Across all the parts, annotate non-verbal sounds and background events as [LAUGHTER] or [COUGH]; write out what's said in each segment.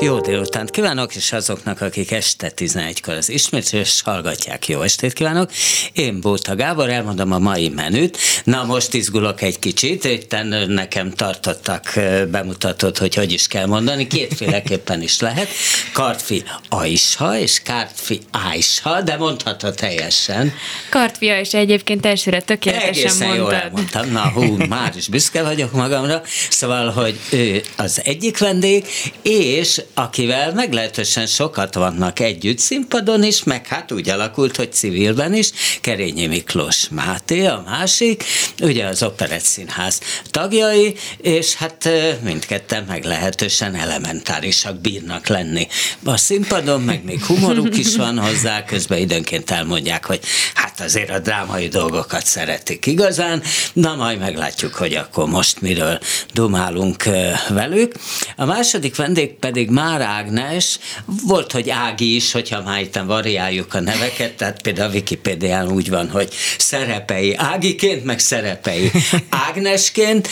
Jó délutánt kívánok, és azoknak, akik este 11-kor az ismétlés hallgatják, jó estét kívánok. Én Bóta Gábor, elmondom a mai menüt. Na, most izgulok egy kicsit, itt nekem tartottak bemutatót, hogy hogy is kell mondani, kétféleképpen is lehet. Kartfi aisha és kartfi aisha, de mondhatod teljesen. Kartfi aisha egyébként elsőre tökéletesen Egészen mondtad. jól elmondtam. Na, hú, már is büszke vagyok magamra. Szóval, hogy ő az egyik vendég, és akivel meglehetősen sokat vannak együtt színpadon is, meg hát úgy alakult, hogy civilben is, Kerényi Miklós Máté a másik, ugye az Operett Színház tagjai, és hát mindketten meglehetősen elementárisak bírnak lenni. A színpadon meg még humoruk is van hozzá, közben időnként elmondják, hogy hát azért a drámai dolgokat szeretik igazán, na majd meglátjuk, hogy akkor most miről dumálunk velük. A második vendég pedig már Ágnes, volt, hogy Ági is, hogyha már itt variáljuk a neveket, tehát például a Wikipédián úgy van, hogy szerepei. Ágiként, meg szerepei. Ágnesként,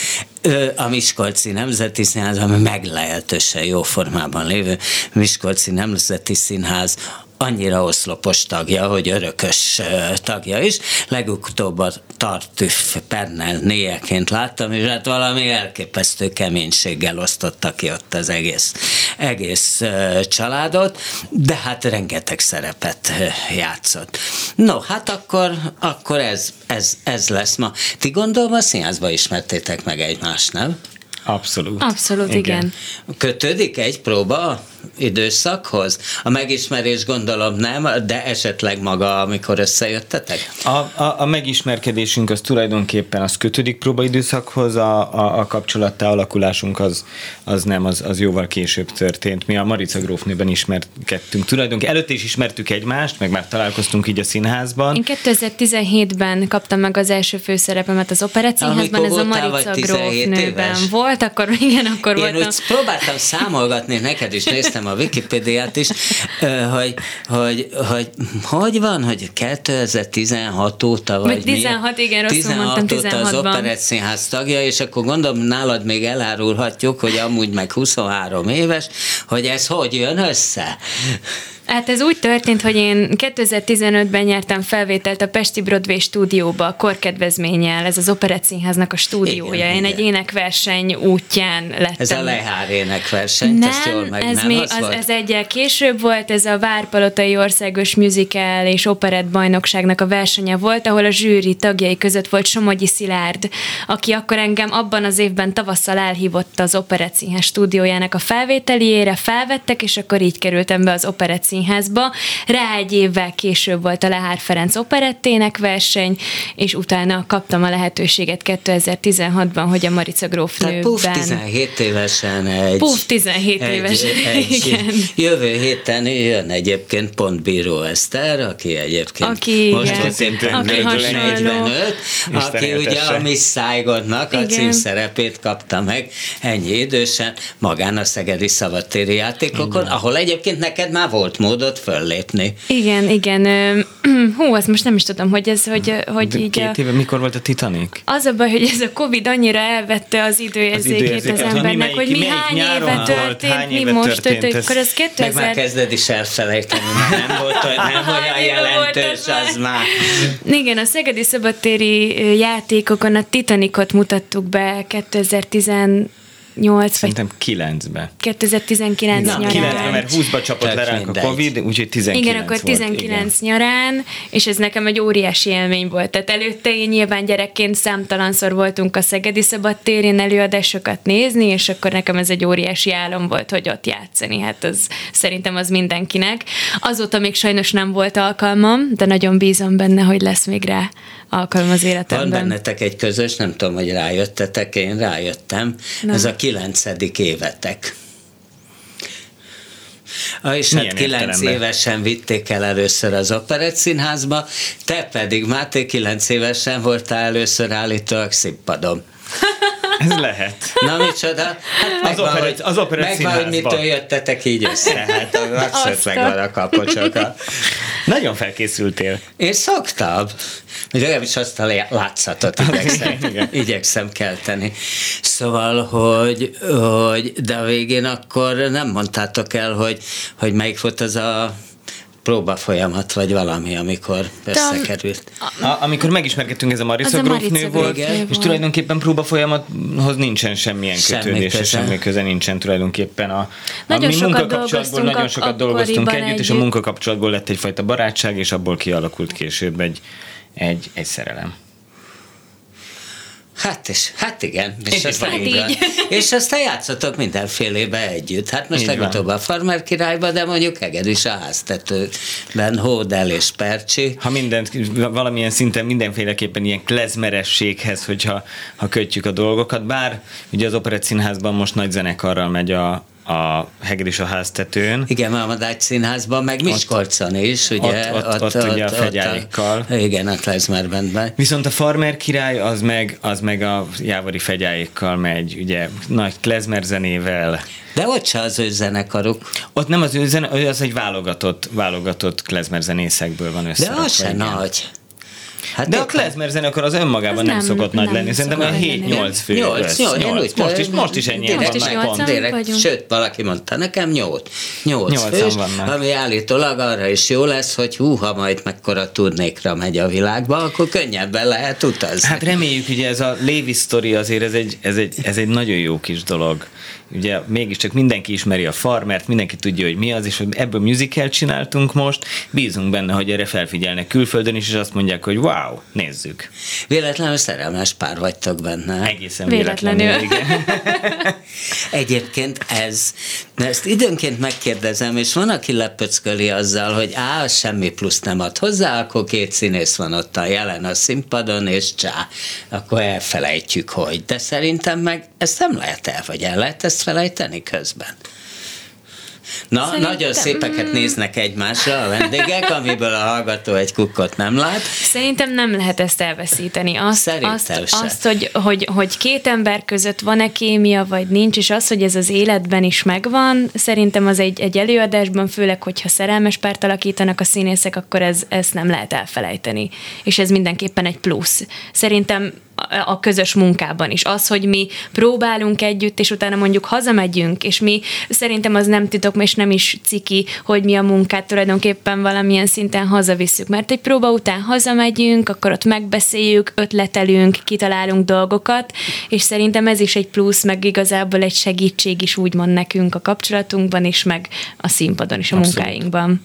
a Miskolci Nemzeti Színház, ami meglehetősen jó formában lévő Miskolci Nemzeti Színház annyira oszlopos tagja, hogy örökös tagja is. Legutóbb a Tartüff Pernel néjeként láttam, és hát valami elképesztő keménységgel osztotta ki ott az egész, egész családot, de hát rengeteg szerepet játszott. No, hát akkor, akkor ez, ez, ez lesz ma. Ti gondolom a színházba ismertétek meg egymást, nem? Abszolút. Abszolút, igen. igen. Kötődik egy próba időszakhoz? A megismerés gondolom nem, de esetleg maga, amikor összejöttetek? A, a, a megismerkedésünk az tulajdonképpen az kötődik próbaidőszakhoz, a, a, a kapcsolattá alakulásunk az, az nem, az, az jóval később történt. Mi a Marica grófnőben ismerkedtünk. Tulajdonképpen előtte is ismertük egymást, meg már találkoztunk így a színházban. Én 2017-ben kaptam meg az első főszerepemet az Operett Színházban, ez a Marica grófnőben volt, akkor igen, akkor Én voltam. úgy próbáltam számolgatni, neked is [LAUGHS] néztem a Wikipédiát is, hogy hogy, hogy hogy van, hogy 2016 óta vagy, vagy 16, mi? igen, rosszul 16 mondtam, óta az Operett Színház tagja, és akkor gondolom nálad még elárulhatjuk, hogy amúgy meg 23 éves, hogy ez hogy jön össze? Hát ez úgy történt, hogy én 2015-ben nyertem felvételt a Pesti Broadway stúdióba, a korkedvezménnyel, ez az Operett Színháznak a stúdiója. Igen, én igen. egy énekverseny útján lettem. Ez a Lehár énekverseny, nem, ezt jól meg, ez, nem még, az, az, ez egyel később volt, ez a Várpalotai Országos Musical és Operett bajnokságnak a versenye volt, ahol a zsűri tagjai között volt Somogyi Szilárd, aki akkor engem abban az évben tavasszal elhívott az Operett Színház stúdiójának a felvételiére, felvettek, és akkor így kerültem be az Operett Színházba. Rá egy évvel később volt a Lehár Ferenc operettének verseny, és utána kaptam a lehetőséget 2016-ban, hogy a Marica grófnőben. Tehát puf, 17 évesen egy... Puf, 17 egy, évesen, egy, [LAUGHS] igen. Jövő héten jön egyébként pont Bíró Eszter, aki egyébként aki, most igen. középen aki 45, aki ugye a Miss Saigonnak a címszerepét kapta meg ennyi idősen magán a Szegedi Szabadtéri játékokon, igen. ahol egyébként neked már volt módot föllépni. Igen, igen. [CLEARS THROAT] Hú, azt most nem is tudom, hogy ez, hogy, hogy De így... Két éve, mikor volt a Titanic? Az a baj, hogy ez a Covid annyira elvette az időérzékét az, az embernek, melyik, hogy mi hány éve történt, hány éve mi most történt, történt akkor az 2000... Meg már kezded is elfelejteni, nem volt nem [LAUGHS] olyan jelentős az már. Igen, a Szegedi Szabadtéri játékokon a Titanicot mutattuk be 2010 8 Szerintem vagy... 9-be. 2019 Na, nyarán. 9 mert 20-ba csapott le ránk mindegy. a Covid, úgyhogy 19 Igen, akkor 19 volt, igen. nyarán, és ez nekem egy óriási élmény volt. Tehát előtte én nyilván gyerekként számtalanszor voltunk a Szegedi Szabadtérén előadásokat nézni, és akkor nekem ez egy óriási álom volt, hogy ott játszani. Hát az szerintem az mindenkinek. Azóta még sajnos nem volt alkalmam, de nagyon bízom benne, hogy lesz még rá alkalom az életemben. Van bennetek egy közös, nem tudom, hogy rájöttetek, én rájöttem. Nem. Ez a kilencedik évetek. És hát kilenc évesen vitték el először az Operett Színházba, te pedig, Máté, kilenc évesen voltál először állítólag színpadon. Ez lehet. Na micsoda? Hát megvan, Operett- hogy, az Operett megvan, hogy mitől jöttetek így össze. [LAUGHS] Hát abszolút megvan a kapocsoka. Nagyon felkészültél. Én szoktam. Legalábbis azt a látszatot [LAUGHS] igyekszem, igyekszem kelteni. Szóval, hogy, hogy de a végén akkor nem mondtátok el, hogy, hogy melyik volt az a próba folyamat, vagy valami, amikor összekerült. A, amikor megismerkedtünk, ez a Marica grófnő volt, igen. és tulajdonképpen próba folyamathoz nincsen semmilyen kötődés, semmi semmi köze nincsen tulajdonképpen. A, nagyon a mi munkakapcsolatból nagyon sokat dolgoztunk együtt, együtt, és a munkakapcsolatból lett egyfajta barátság, és abból kialakult később egy, egy, egy szerelem. Hát, és, hát igen, és, [LAUGHS] és aztán, hát így. és aztán játszotok mindenfélébe együtt. Hát most legutóbb a Farmer királyba, de mondjuk Eged is a háztetőben, Hódel és Percsi. Ha mindent, valamilyen szinten mindenféleképpen ilyen klezmerességhez, hogyha ha kötjük a dolgokat, bár ugye az Operett Színházban most nagy zenekarral megy a, a Hegedűs a háztetőn. Igen, a Madács Színházban, meg Miskolcon is, ugye? Ott, ott, ott, ott, ott ugye a fegyáikkal. igen, a Klezmerben. Viszont a Farmer király az meg, az meg a Jávari fegyáikkal megy, ugye nagy klezmer zenével. De ott se az ő zenekaruk. Ott nem az ő zene, az egy válogatott, válogatott klezmer zenészekből van össze. De az se nagy. Hát de a klezmer zenekar az önmagában nem, nem szokott nem, nagy lenni, szerintem a 7-8 fő. 8, 8, 8, most is, most is ennyi van már pont. Direkt, sőt, valaki mondta nekem 8. 8 fős, vannak. ami állítólag arra is jó lesz, hogy hú, ha majd mekkora turnékra megy a világba, akkor könnyebben lehet utazni. Hát reméljük, ugye ez a Lévi sztori azért ez egy, ez, egy, ez egy nagyon jó kis dolog ugye mégiscsak mindenki ismeri a farmert, mindenki tudja, hogy mi az, és hogy ebből musical csináltunk most, bízunk benne, hogy erre felfigyelnek külföldön is, és azt mondják, hogy wow, nézzük. Véletlenül szerelmes pár vagytok benne. Egészen véletlenül. véletlenül igen. [LAUGHS] Egyébként ez, de ezt időnként megkérdezem, és van, aki lepöcköli azzal, hogy á, semmi plusz nem ad hozzá, akkor két színész van ott a jelen a színpadon, és csá, akkor elfelejtjük, hogy. De szerintem meg ezt nem lehet el, vagy el lehet ezt felejteni közben. Na, Szerintem... nagyon szépeket néznek egymásra a vendégek, [LAUGHS] amiből a hallgató egy kukkot nem lát. Szerintem nem lehet ezt elveszíteni. Azt, azt, azt hogy, hogy, hogy két ember között van-e kémia, vagy nincs, és az, hogy ez az életben is megvan, szerintem az egy, egy előadásban, főleg, hogyha szerelmes párt alakítanak a színészek, akkor ez, ezt nem lehet elfelejteni. És ez mindenképpen egy plusz. Szerintem a közös munkában is. Az, hogy mi próbálunk együtt, és utána mondjuk hazamegyünk, és mi szerintem az nem titok, és nem is ciki, hogy mi a munkát tulajdonképpen valamilyen szinten hazavisszük. Mert egy próba után hazamegyünk, akkor ott megbeszéljük, ötletelünk, kitalálunk dolgokat, és szerintem ez is egy plusz, meg igazából egy segítség is úgymond nekünk a kapcsolatunkban is, meg a színpadon is, a Abszolút. munkáinkban.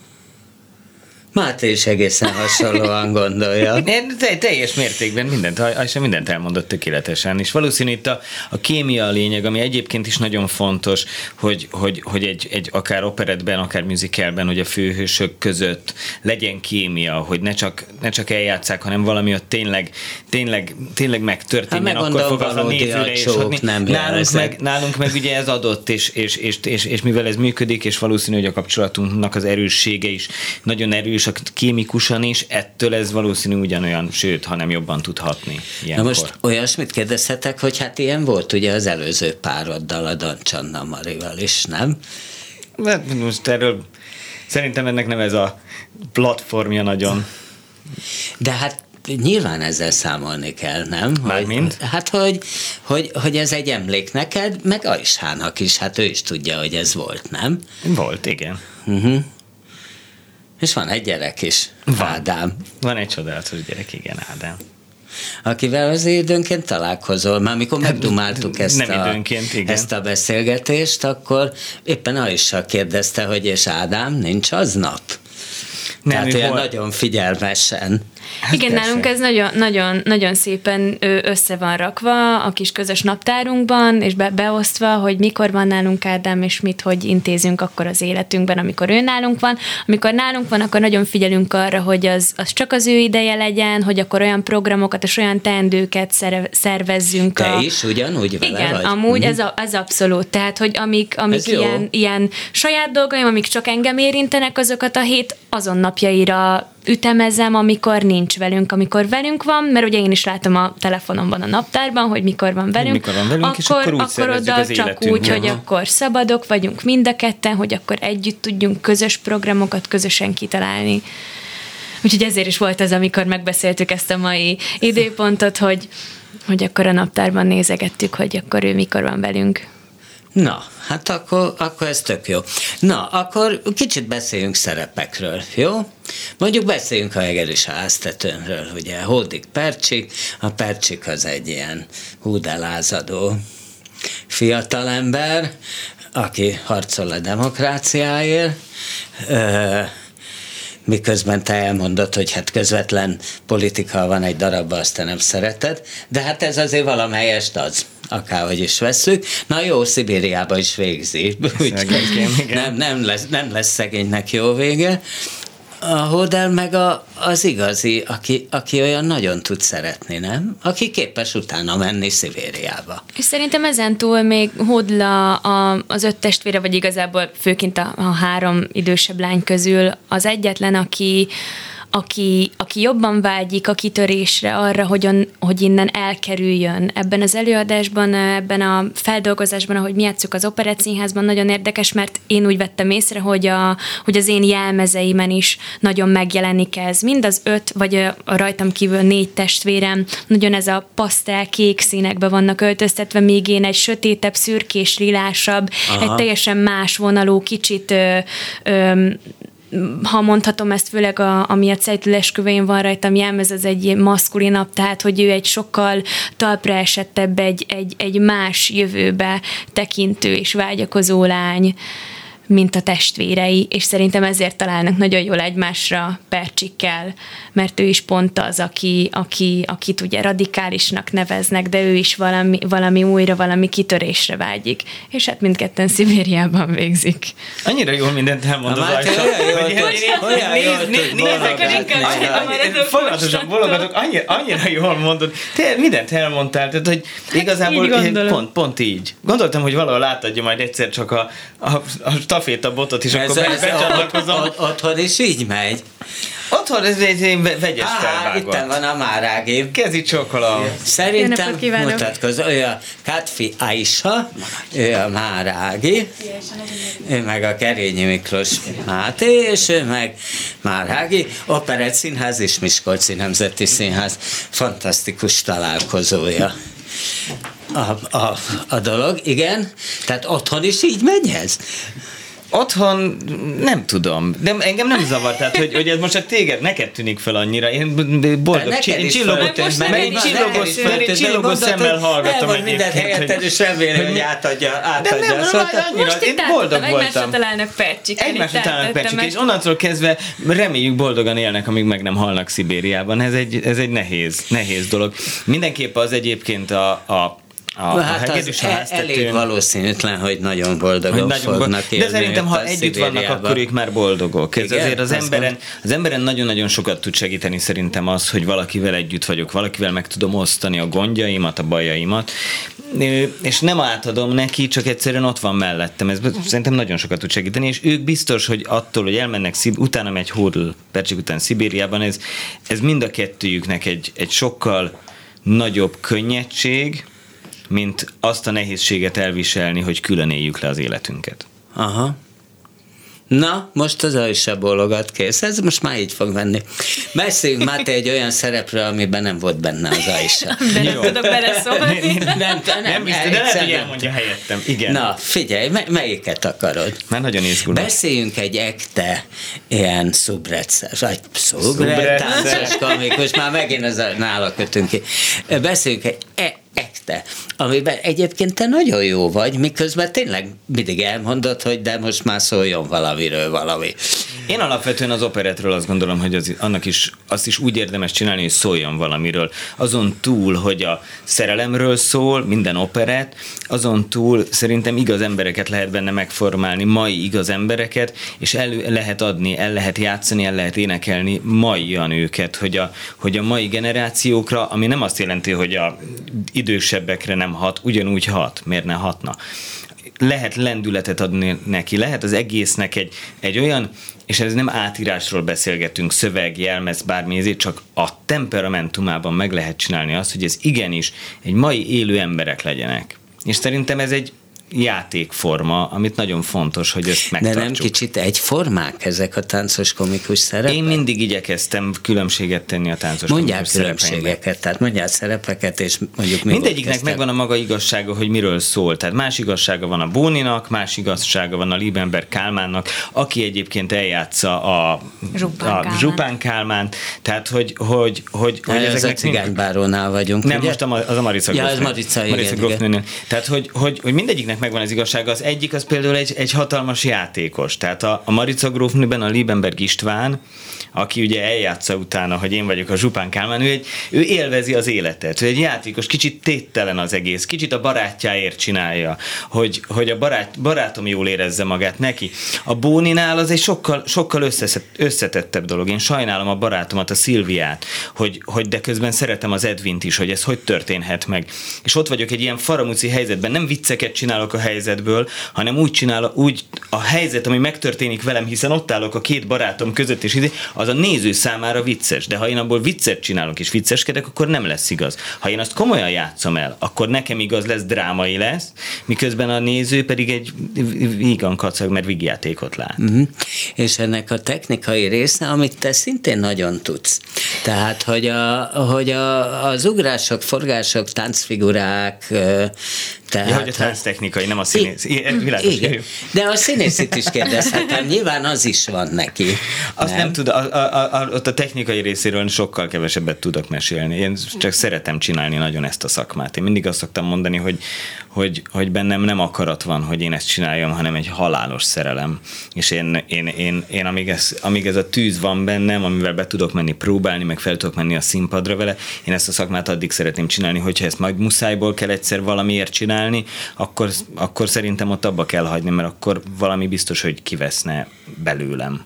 Máté is egészen hasonlóan gondolja. [LAUGHS] Én te, teljes mértékben mindent, és mindent elmondott tökéletesen, és valószínű itt a, a kémia a lényeg, ami egyébként is nagyon fontos, hogy, hogy, hogy egy, egy akár operetben, akár musicalben, hogy a főhősök között legyen kémia, hogy ne csak, ne csak eljátszák, hanem valami ott tényleg, tényleg, tényleg megtörténjen, hát akkor fog az a nézőre és. Nem nálunk, meg, nálunk meg ugye ez adott, és, és, és, és, és mivel ez működik, és valószínű, hogy a kapcsolatunknak az erőssége is nagyon erős, a kémikusan is, ettől ez valószínű ugyanolyan, sőt, hanem jobban tudhatni. Ilyenkor. Na most olyasmit kérdezhetek, hogy hát ilyen volt ugye az előző pároddal, a Dancsanna Marival is, nem? Hát most erről szerintem ennek nem ez a platformja nagyon. De hát nyilván ezzel számolni kell, nem? Mármint? Hogy, hát, hogy, hogy, hogy ez egy emlék neked, meg Aishának is, hát ő is tudja, hogy ez volt, nem? Volt, igen. Uh-huh. És van egy gyerek is, van. Ádám. Van egy csodálatos gyerek, igen, Ádám. Akivel az időnként találkozol. Már amikor hát, megdumáltuk ezt, Nem a, időnként, igen. ezt a beszélgetést, akkor éppen Aisha kérdezte, hogy és Ádám, nincs aznap? Nem, Tehát olyan hol... nagyon figyelmesen. Hát Igen, persze. nálunk ez nagyon, nagyon, nagyon szépen össze van rakva a kis közös naptárunkban, és be, beosztva, hogy mikor van nálunk Ádám, és mit, hogy intézünk akkor az életünkben, amikor ő nálunk van. Amikor nálunk van, akkor nagyon figyelünk arra, hogy az, az csak az ő ideje legyen, hogy akkor olyan programokat és olyan teendőket szervezzünk. Te a... is ugyanúgy vele Igen, vagy? amúgy mm. ez, a, ez abszolút. Tehát, hogy amik, amik ilyen, ilyen saját dolgaim, amik csak engem érintenek, azokat a hét azon napjaira ütemezem, amikor nincs velünk, amikor velünk van, mert ugye én is látom a telefonomban a naptárban, hogy mikor van velünk, mikor van velünk akkor, és akkor, úgy akkor oda az csak úgy, hogy akkor szabadok vagyunk mind a ketten, hogy akkor együtt tudjunk közös programokat közösen kitalálni. Úgyhogy ezért is volt az, amikor megbeszéltük ezt a mai időpontot, hogy, hogy akkor a naptárban nézegettük, hogy akkor ő mikor van velünk. Na, hát akkor, akkor ez tök jó. Na, akkor kicsit beszéljünk szerepekről, jó? Mondjuk beszéljünk a Egeris háztetőnről, ugye, Hódik Percsik, a Percsik az egy ilyen húdelázadó fiatalember, aki harcol a demokráciáért, miközben te elmondod, hogy hát közvetlen politika van egy darabban, azt te nem szereted, de hát ez azért valamelyest az akárhogy is veszük. Na jó, Szibériába is végzi. nem, nem, lesz, nem lesz szegénynek jó vége. A Hodel meg a, az igazi, aki, aki olyan nagyon tud szeretni, nem? Aki képes utána menni Szibériába. És szerintem ezen túl még Hodla a, az öt testvére, vagy igazából főként a, a három idősebb lány közül az egyetlen, aki, aki, aki jobban vágyik a kitörésre, arra, hogy, on, hogy innen elkerüljön. Ebben az előadásban, ebben a feldolgozásban, ahogy mi játszuk az Operettszínházban, nagyon érdekes, mert én úgy vettem észre, hogy, a, hogy az én jelmezeimen is nagyon megjelenik ez. Mind az öt, vagy a, a rajtam kívül négy testvérem, nagyon ez a pasztel kék színekbe vannak öltöztetve, míg én egy sötétebb, szürkés, lilásabb, Aha. egy teljesen más vonalú, kicsit ö, ö, ha mondhatom ezt, főleg a, ami a cejtüleskövén van rajtam jelmez, az egy maszkulinabb, tehát hogy ő egy sokkal talpra esettebb, egy, egy, egy más jövőbe tekintő és vágyakozó lány mint a testvérei, és szerintem ezért találnak nagyon jól egymásra Percsikkel, mert ő is pont az, aki, aki, akit ugye radikálisnak neveznek, de ő is valami, valami újra, valami kitörésre vágyik. És hát mindketten Szibériában végzik. Annyira jól mindent elmond az Ajsa. Folyamatosan bologatok, annyira, annyira jól mondod. Te mindent elmondtál, tehát hogy igazából pont, pont így. Gondoltam, hogy valahol átadja majd egyszer csak a, a, a botot is, ez, akkor ez, becsatlakozom. Otthon is így megy. Otthon ez egy vegyes Á, itt van a Márágé. Kezi csokola. Szerintem mutatkozó. Ő a Katfi Aisha, ő a Márági, ő meg a Kerényi Miklós Máté, és ő meg Márági, Operett Színház és Miskolci Nemzeti Színház. Fantasztikus találkozója a, a, a dolog, igen. Tehát otthon is így megy ez? Otthon nem tudom, de engem nem zavar, tehát hogy, hogy ez most a téged, neked tűnik fel annyira, én boldog, én csillogott, mert csillogó szemmel hallgatom egyébként. Mindent helyetted, és remélem, hogy átadja, átadja. De nem, annyira, én boldog voltam. Egymásra találnak percsik. Egymásra találnak percsik, és onnantól kezdve reméljük boldogan élnek, amíg meg nem halnak Szibériában. Ez egy, ez egy nehéz, nehéz dolog. Mindenképp az egyébként a, a a, hát a az e- elég valószínűtlen, hogy nagyon boldogan hogy nagyon fognak élni. De szerintem, ha együtt vannak, akkor ők már boldogok. Ez azért az emberen, az emberen nagyon-nagyon sokat tud segíteni szerintem az, hogy valakivel együtt vagyok, valakivel meg tudom osztani a gondjaimat, a bajaimat, és nem átadom neki, csak egyszerűen ott van mellettem. Ez szerintem nagyon sokat tud segíteni, és ők biztos, hogy attól, hogy elmennek, utána megy Hódl, Percsik után Szibériában, ez, ez mind a kettőjüknek egy, egy sokkal nagyobb könnyedség, mint azt a nehézséget elviselni, hogy külön éljük le az életünket. Aha. Na, most az Aisha bólogat kész, ez most már így fog menni. Beszéljünk Máté egy olyan szerepről, amiben nem volt benne az Aisha. De nem tudok beleszólni. Nem, nem, nem, de lehet, hogy elmondja helyettem. Igen. Na, figyelj, melyiket akarod? Már nagyon izgulok. Beszéljünk egy ekte ilyen szubrecces, vagy szubrettáncos komikus, már megint az nála kötünk ki. Beszéljünk egy e- ekte, amiben egyébként te nagyon jó vagy, miközben tényleg mindig elmondod, hogy de most már szóljon valamiről valami. Én alapvetően az operetről azt gondolom, hogy az, annak is, azt is úgy érdemes csinálni, hogy szóljon valamiről. Azon túl, hogy a szerelemről szól, minden operet, azon túl szerintem igaz embereket lehet benne megformálni, mai igaz embereket, és el lehet adni, el lehet játszani, el lehet énekelni maian őket, hogy a, hogy a mai generációkra, ami nem azt jelenti, hogy a idősebbekre nem hat, ugyanúgy hat, miért ne hatna lehet lendületet adni neki, lehet az egésznek egy, egy olyan, és ez nem átírásról beszélgetünk, szöveg, jelmez, bármi ezért, csak a temperamentumában meg lehet csinálni azt, hogy ez igenis egy mai élő emberek legyenek. És szerintem ez egy játékforma, amit nagyon fontos, hogy ezt megtartsuk. De nem kicsit egyformák ezek a táncos komikus szerepek? Én mindig igyekeztem különbséget tenni a táncos Mondják komikus különbségeket, tehát mondják szerepeket, és mondjuk mi Mindegyiknek megvan a maga igazsága, hogy miről szól. Tehát más igazsága van a Bóninak, más igazsága van a Liebenberg Kálmánnak, aki egyébként eljátsza a Zsupán a Kálmán. Zsupán Kálmán. Tehát, hogy, hogy, hogy, hogy hogy ez a ezeknek mind- cigánybárónál vagyunk, nem, ugye? most a, az a Marica Ja, az Grófnő. Marica, igen, Marica igen. Grófnőnél. Tehát, hogy, hogy, hogy mindegyiknek megvan az igazsága. Az egyik az például egy, egy hatalmas játékos. Tehát a, a Marica Grófnőben a Liebenberg István, aki ugye eljátsza utána, hogy én vagyok a Zsupán Kálmán, ő, egy, ő élvezi az életet. Ő egy játékos, kicsit téttelen az egész, kicsit a barátjáért csinálja, hogy, hogy a barát, barátom jól érezze magát neki. A Bóninál az egy sokkal, sokkal összeszet, összetettebb dolog. Én sajnálom a barátomat, a Szilviát, hogy, hogy de közben szeretem az Edvint is, hogy ez hogy történhet meg. És ott vagyok egy ilyen faramúci helyzetben, nem vicceket csinálok a helyzetből, hanem úgy csinálok, úgy a helyzet, ami megtörténik velem, hiszen ott állok a két barátom között, és az a néző számára vicces. De ha én abból viccet csinálok és vicceskedek, akkor nem lesz igaz. Ha én azt komolyan játszom el, akkor nekem igaz lesz, drámai lesz, miközben a néző pedig egy vígan kacag, mert vígjátékot lát. Mhm. És ennek a technikai része, amit te szintén nagyon tudsz. Tehát, hogy, a, hogy a, az ugrások, forgások, táncfigurák, tehát, Ja, hogy a tánctechnikai, nem a színész. Igen, világos, igen. De a színészit is kérdezhetem, nyilván az is van neki. Azt nem, nem tud, a, a, a, ott a technikai részéről sokkal kevesebbet tudok mesélni. Én csak szeretem csinálni nagyon ezt a szakmát. Én mindig azt szoktam mondani, hogy, hogy, hogy bennem nem akarat van, hogy én ezt csináljam, hanem egy halálos szerelem. És én, én, én, én amíg, ez, amíg ez a tűz van bennem, amivel be tudok menni próbálni, meg fel tudok menni a színpadra vele, én ezt a szakmát addig szeretném csinálni, hogyha ezt majd muszájból kell egyszer valamiért csinálni, akkor, akkor szerintem ott abba kell hagyni, mert akkor valami biztos, hogy kiveszne belőlem.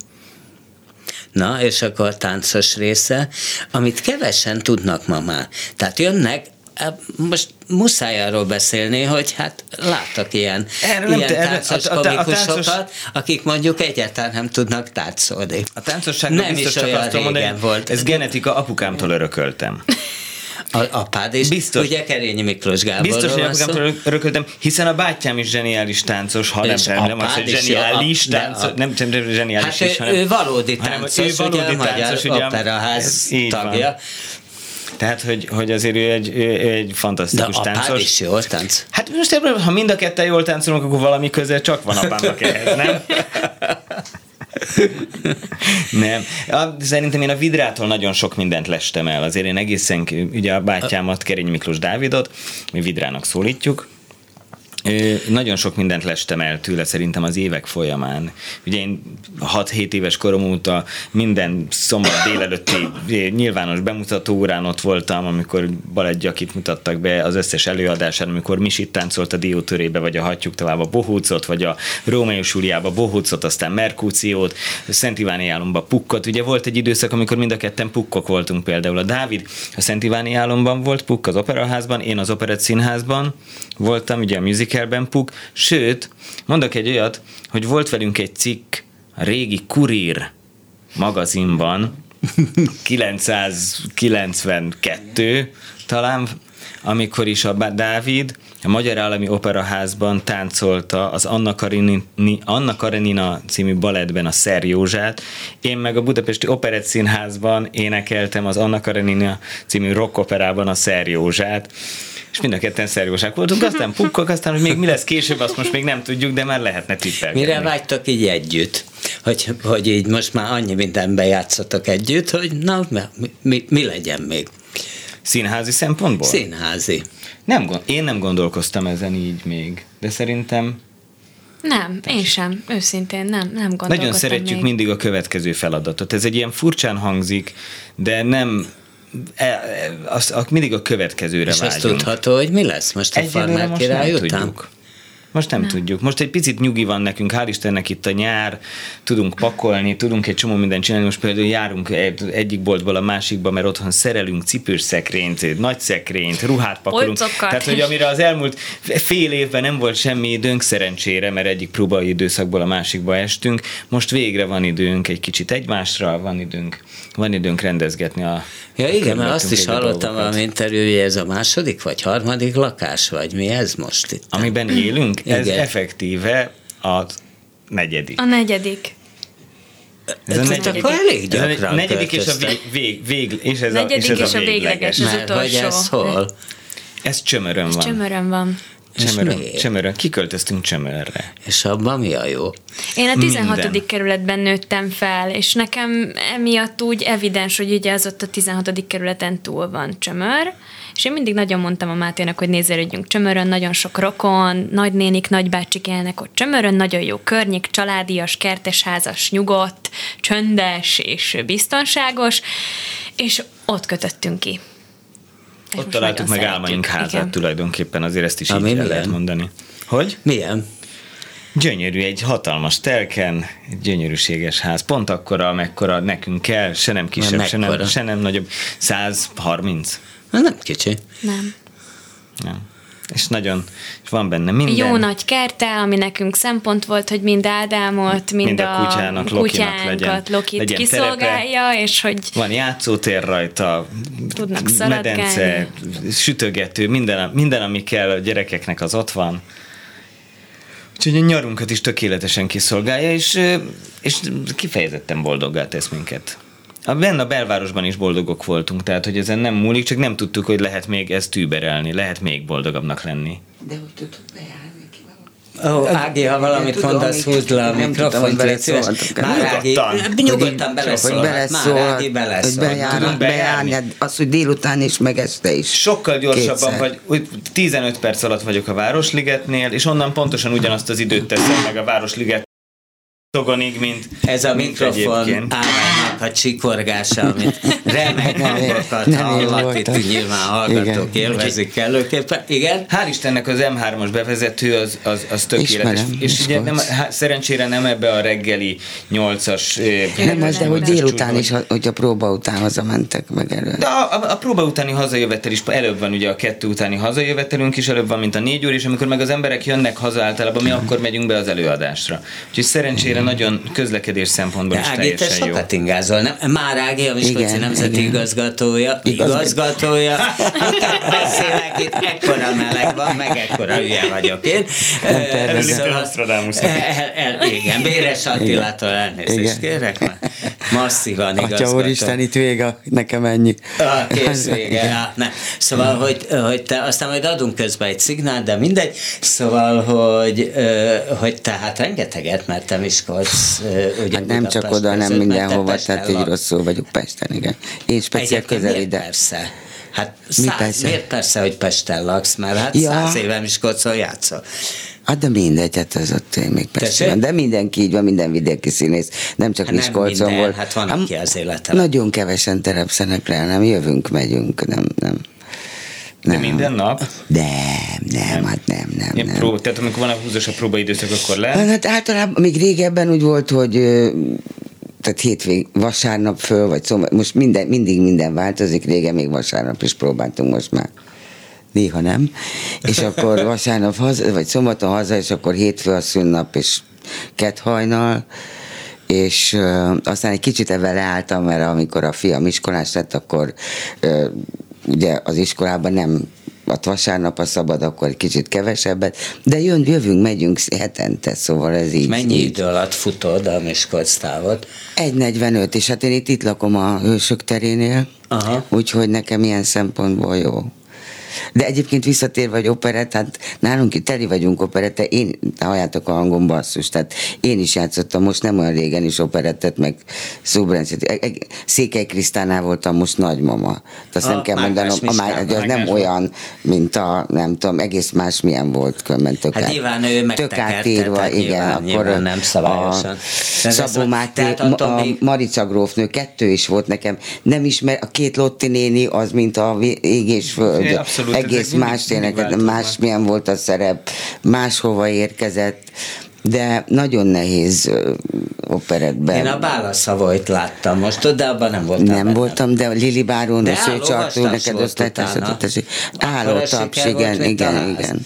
Na, és akkor a táncos része, amit kevesen tudnak ma már. Tehát jönnek, e, most muszáj arról beszélni, hogy hát láttak ilyen, Erről nem ilyen te- erről- táncos a- a- a komikusokat, táncos- akik mondjuk egyáltalán nem tudnak táncolni. A táncosságnak nem biztos is csak olyan azt mondani, régen volt. ez genetika, apukámtól örököltem. [LAUGHS] A, apád is, Biztos. ugye Kerényi Miklós Gáborról Biztos, hogy apukámtól örököltem, hiszen a bátyám is zseniális táncos, ha nem, És nem, nem az, hogy is zseniális a- táncos, de nem, nem, nem zseniális Hát is, ő, hanem, ő valódi hanem táncos, ő valódi ugye, a táncos, ugye, Operaház így van. tagja. Tehát, hogy, hogy azért ő egy, ő egy De fantasztikus apád táncos. is jól tánc. Hát most ha mind a ketten jól táncolunk, akkor valami köze csak van apámnak ehhez, nem? [LAUGHS] [LAUGHS] Nem. A, szerintem én a Vidrától nagyon sok mindent lestem el. Azért én egészen, ugye a bátyámat, Kerény Miklós Dávidot, mi Vidrának szólítjuk, Nagyon sok mindent lestem el tőle szerintem az évek folyamán. Ugye én 6-7 éves korom óta minden szombat délelőtti nyilvános bemutató órán ott voltam, amikor Balett Gyakit mutattak be az összes előadásán, amikor Misit táncolt a Diótörébe, vagy a Hatjuk tovább a Bohócot, vagy a Rómeus Júliába Bohócot, aztán Merkúciót, Szent Iváni álomba Pukkot. Ugye volt egy időszak, amikor mind a ketten pukkok voltunk például. A Dávid a Szent Iváni álomban volt pukk az operaházban, én az operett színházban voltam, ugye a musicalben puk, sőt, mondok egy olyat, hogy volt velünk egy cikk a régi Kurír magazinban, [LAUGHS] 992 talán, amikor is a Dávid a Magyar Állami Operaházban táncolta az Anna, Karenina, Anna Karenina című balettben a Szer Józsát, én meg a Budapesti Operett Színházban énekeltem az Anna Karenina című rock operában a Szer Józsát, és mind a ketten szerjósák voltunk, aztán pukkok, aztán, hogy még mi lesz később, azt most még nem tudjuk, de már lehetne tippelni. Mire vágytok így együtt? Hogy, hogy így most már annyi mindenben játszotok együtt, hogy na, mi, mi, mi legyen még? Színházi szempontból? Színházi. Nem, gond- én nem gondolkoztam ezen így még, de szerintem Nem, én sem, őszintén nem, nem gondolkodtam nagyon szeretjük még. mindig a következő feladatot. Ez egy ilyen furcsán hangzik, de nem e, e, az, a, mindig a következőre És azt vágyunk. tudható, hogy mi lesz most a Egyelőre farmer most király nem után? tudjuk. Most nem, nem tudjuk. Most egy picit nyugi van nekünk, hál' Istennek itt a nyár, tudunk pakolni, tudunk egy csomó mindent csinálni. Most például járunk egy- egyik boltból a másikba, mert otthon szerelünk cipős szekrényt, nagy szekrényt, ruhát pakolunk. Polcokat. Tehát, hogy amire az elmúlt fél évben nem volt semmi időnk szerencsére, mert egyik próbai időszakból a másikba estünk, most végre van időnk egy kicsit egymásra, van időnk, van időnk rendezgetni a Ja igen, mert azt is hallottam valami interjúja, ez a második vagy harmadik lakás, vagy mi ez most itt? Amiben élünk, ez Igen. effektíve a negyedik. A negyedik. Ez a Tehát negyedik, akkor elég ez a gyakran negyedik és a vég, vég, vég és ez Negyedik a, és ez és a a végleges. végleges. Ez Mert hogy utolsó. ez hol? Ez csömörön van. Csömörön van. Miért? csömörön. Kiköltöztünk csömörre. És abban mi a jó? Én a 16. Minden. kerületben nőttem fel, és nekem emiatt úgy evidens, hogy ugye az ott a 16. kerületen túl van csömör, és én mindig nagyon mondtam a Máténak, hogy nézelődjünk csömörön, nagyon sok rokon, nagynénik, nagybácsik élnek ott csömörön, nagyon jó környék, családias, kertesházas, nyugodt, csöndes és biztonságos, és ott kötöttünk ki. És Ott találtuk meg álmaink házát Igen. tulajdonképpen, azért ezt is Ami így el lehet mondani. Hogy? Milyen? Gyönyörű, egy hatalmas telken, egy gyönyörűséges ház. Pont akkora, amekkora nekünk kell, se nem kisebb, se nem, mekkora? se nem nagyobb. 130. Na, nem kicsi. Nem. Nem. És nagyon, és van benne minden. Jó nagy kerte, ami nekünk szempont volt, hogy mind Ádámot, mind, Mind a kutyának, Lokinak kutyánkat, legyen- Lokit legyen kiszolgálja, és hogy Van játszótér rajta, Tudnak medence, sütögető, minden, minden, ami kell a gyerekeknek, az ott van. Úgyhogy a nyarunkat is tökéletesen kiszolgálja, és, és kifejezetten boldoggá tesz minket. A benne a belvárosban is boldogok voltunk, tehát hogy ezen nem múlik, csak nem tudtuk, hogy lehet még ezt tűberelni, lehet még boldogabbnak lenni. De hogy tudod bejárni ki Ó, Ági, ha valamit tudom, mondasz, húzd le a mikrofont, légy szíves. Már Ági, Nyugodtan. hogy beleszólhat. Már Ági hogy beleszól. bejár, Tudunk bejárni, az, hogy délután is, meg este is. Sokkal gyorsabban Kétszer. vagy, úgy 15 perc alatt vagyok a Városligetnél, és onnan pontosan ugyanazt az időt teszem meg a Városliget togonig, mint Ez a mint mikrofon. Ádámnak a csikorgása, amit remek hangokat hallat, itt nyilván hallgatók Igen. élvezik kellőképpen. Igen? Hál' Istennek az M3-as bevezető az, az, az tökéletes. Ismerem, és ugye nem, há, szerencsére nem ebbe a reggeli 8-as... ö, Nem az, de hogy délután is, hogy a próba után hazamentek meg elő. De a, a, a próba utáni hazajövetel is előbb van, ugye a kettő utáni hazajövetelünk is előbb van, mint a négy óra, és amikor meg az emberek jönnek haza általában, mi akkor megyünk be az előadásra. Úgyhogy szerencsére nagyon közlekedés szempontból De is Ági, te teljesen jó. sokat ingázol, nem? Már Ági, a Miskolci Nemzeti igen. Igazgatója, Igaz- igazgatója, Utána [LAUGHS] beszélek itt, ekkora meleg van, meg ekkora hülye vagyok én. Szóval- Nostradamus. El, el, igen, Béres Attilától elnézést kérek, mert masszívan Atya igazgató. úristen, itt vége, nekem ennyi. Ah, kész vége. Ah, ne. Szóval, hogy, hogy te, aztán majd adunk közben egy szignál, de mindegy. Szóval, hogy, hogy te hát rengeteget, mert te Ö, ugye Hát nem csak Budapest oda, nem mindenhova, Pesten tehát így rosszul vagyok Pesten, igen. Én speciál közel ide. persze? Hát Mi száz, persze? miért persze, hogy Pesten laksz, mert hát Ja. száz éve Miskolcon játszol. Hát de mindegy, hát ez ott még persze van. De mindenki így van, minden vidéki színész, nem csak Hát Miskolcon volt. hát van, aki az élete. Nagyon kevesen terepszenek le, nem jövünk, megyünk, nem, nem. De nem. minden nap? Nem, nem, hát nem, nem, Ilyen nem. pró, tehát amikor van a húzós a próbaidőszak, akkor le? Hát általában még régebben úgy volt, hogy tehát hétvég, vasárnap föl, vagy szombat, most minden, mindig minden változik, régen még vasárnap is próbáltunk, most már néha nem, és akkor [LAUGHS] vasárnap haza, vagy szombaton haza, és akkor hétfő a szünnap, és kett hajnal, és ö, aztán egy kicsit ebben leálltam, mert amikor a fiam iskolás lett, akkor ö, ugye az iskolában nem ott vasárnap a szabad, akkor egy kicsit kevesebbet, de jön, jövünk, megyünk hetente, szóval ez így. Mennyi így. idő alatt futod a Miskolc távot? 1.45, és hát én itt, itt lakom a Hősök terénél, Aha. úgyhogy nekem ilyen szempontból jó. De egyébként visszatérve, hogy operett, hát nálunk itt teli vagyunk operette, én, halljátok a hangom basszus, tehát én is játszottam, most nem olyan régen is operettet, meg Szubrencét. E- e- Székely Krisztánál voltam most nagymama. Azt A nem kell mondanom, a, má- az nem Mágás olyan, mint a, nem tudom, egész más milyen volt, különben tök Hát át- nyilván ő tök megtekerte, átírva, tehát igen, nyilván- akkor nyilván nem szabályosan. A Szabó Máté, a Marica grófnő, kettő is volt nekem. Nem ismer, a két Lotti néni az, mint a ég és föld. Abszolút, Egész más tényleg, változnak. más milyen volt a szerep, máshova érkezett, de nagyon nehéz operetben. Én a Bálaszavolyt láttam most, de abban nem voltam nem benne. voltam, de Lili Báron, a Szőcsartó, neked volt osztálytársad, utána. tessék. Akkor Álló ez taps, igen, igen, igen.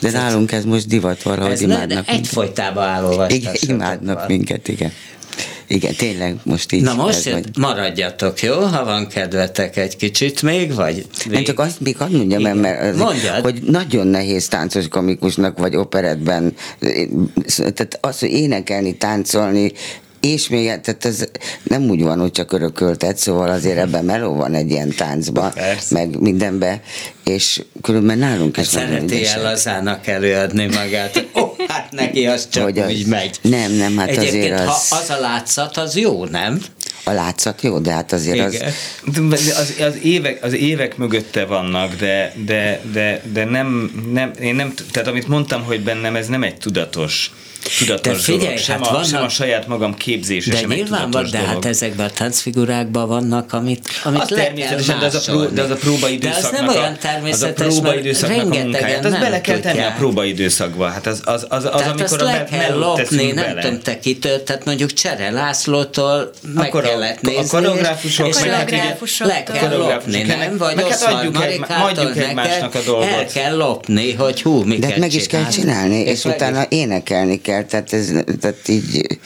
De nálunk ez most divat valahogy Ez imádnak. egyfolytában állolvastas. Igen, imádnak minket, igen. Igen, tényleg most így. Na most ez vagy. maradjatok, jó? Ha van kedvetek egy kicsit még, vagy... Nem csak azt még hadd mondjam, Igen. mert az, Mondjad. hogy nagyon nehéz táncos komikusnak vagy operetben, tehát az, hogy énekelni, táncolni, és még, tehát ez nem úgy van, hogy csak örököltet, szóval azért ebben meló van egy ilyen táncban, Persze. meg mindenben, és különben nálunk Hát is nagyon szereti el lazának előadni magát. [LAUGHS] Ó, oh, hát neki az csak Hogy az- úgy megy. Nem, nem, hát Egyébként, azért ha az- az a látszat, az jó, nem? A látszat jó, de hát azért az, Igen. Az, az, évek, az évek mögötte vannak, de, de, de, de nem, nem, én nem, tehát amit mondtam, hogy bennem ez nem egy tudatos, tudatos De figyelj, dolog. Sem, hát a, vannak- sem a saját magam képzése, De sem egy nyilván van, tudatos de dolog. hát ezekben a táncfigurákban vannak, amit, amit Az le kell természetesen, de az a, pró, de az a próbaidőszaknak De az nem olyan a, az a természetes, mert próbaidőszaknak a Hát azt nem bele kell tenni a próbaidőszakba. Hát az, az, az, az Tehát amikor azt a le kell lopni, nem bele. tudom te kitől, tehát mondjuk Csere Lászlótól meg Akkor a- kellett a nézni, koreográfusok, és meg le hát ugye- le kell lopni, nem? Vagy meg hát adjuk egy- adjuk egymásnak neked a dolgot. El kell lopni, hogy hú, mit De kell hát meg is kell csinálni, és, meg utána énekelni kell, tehát, ez, tehát így,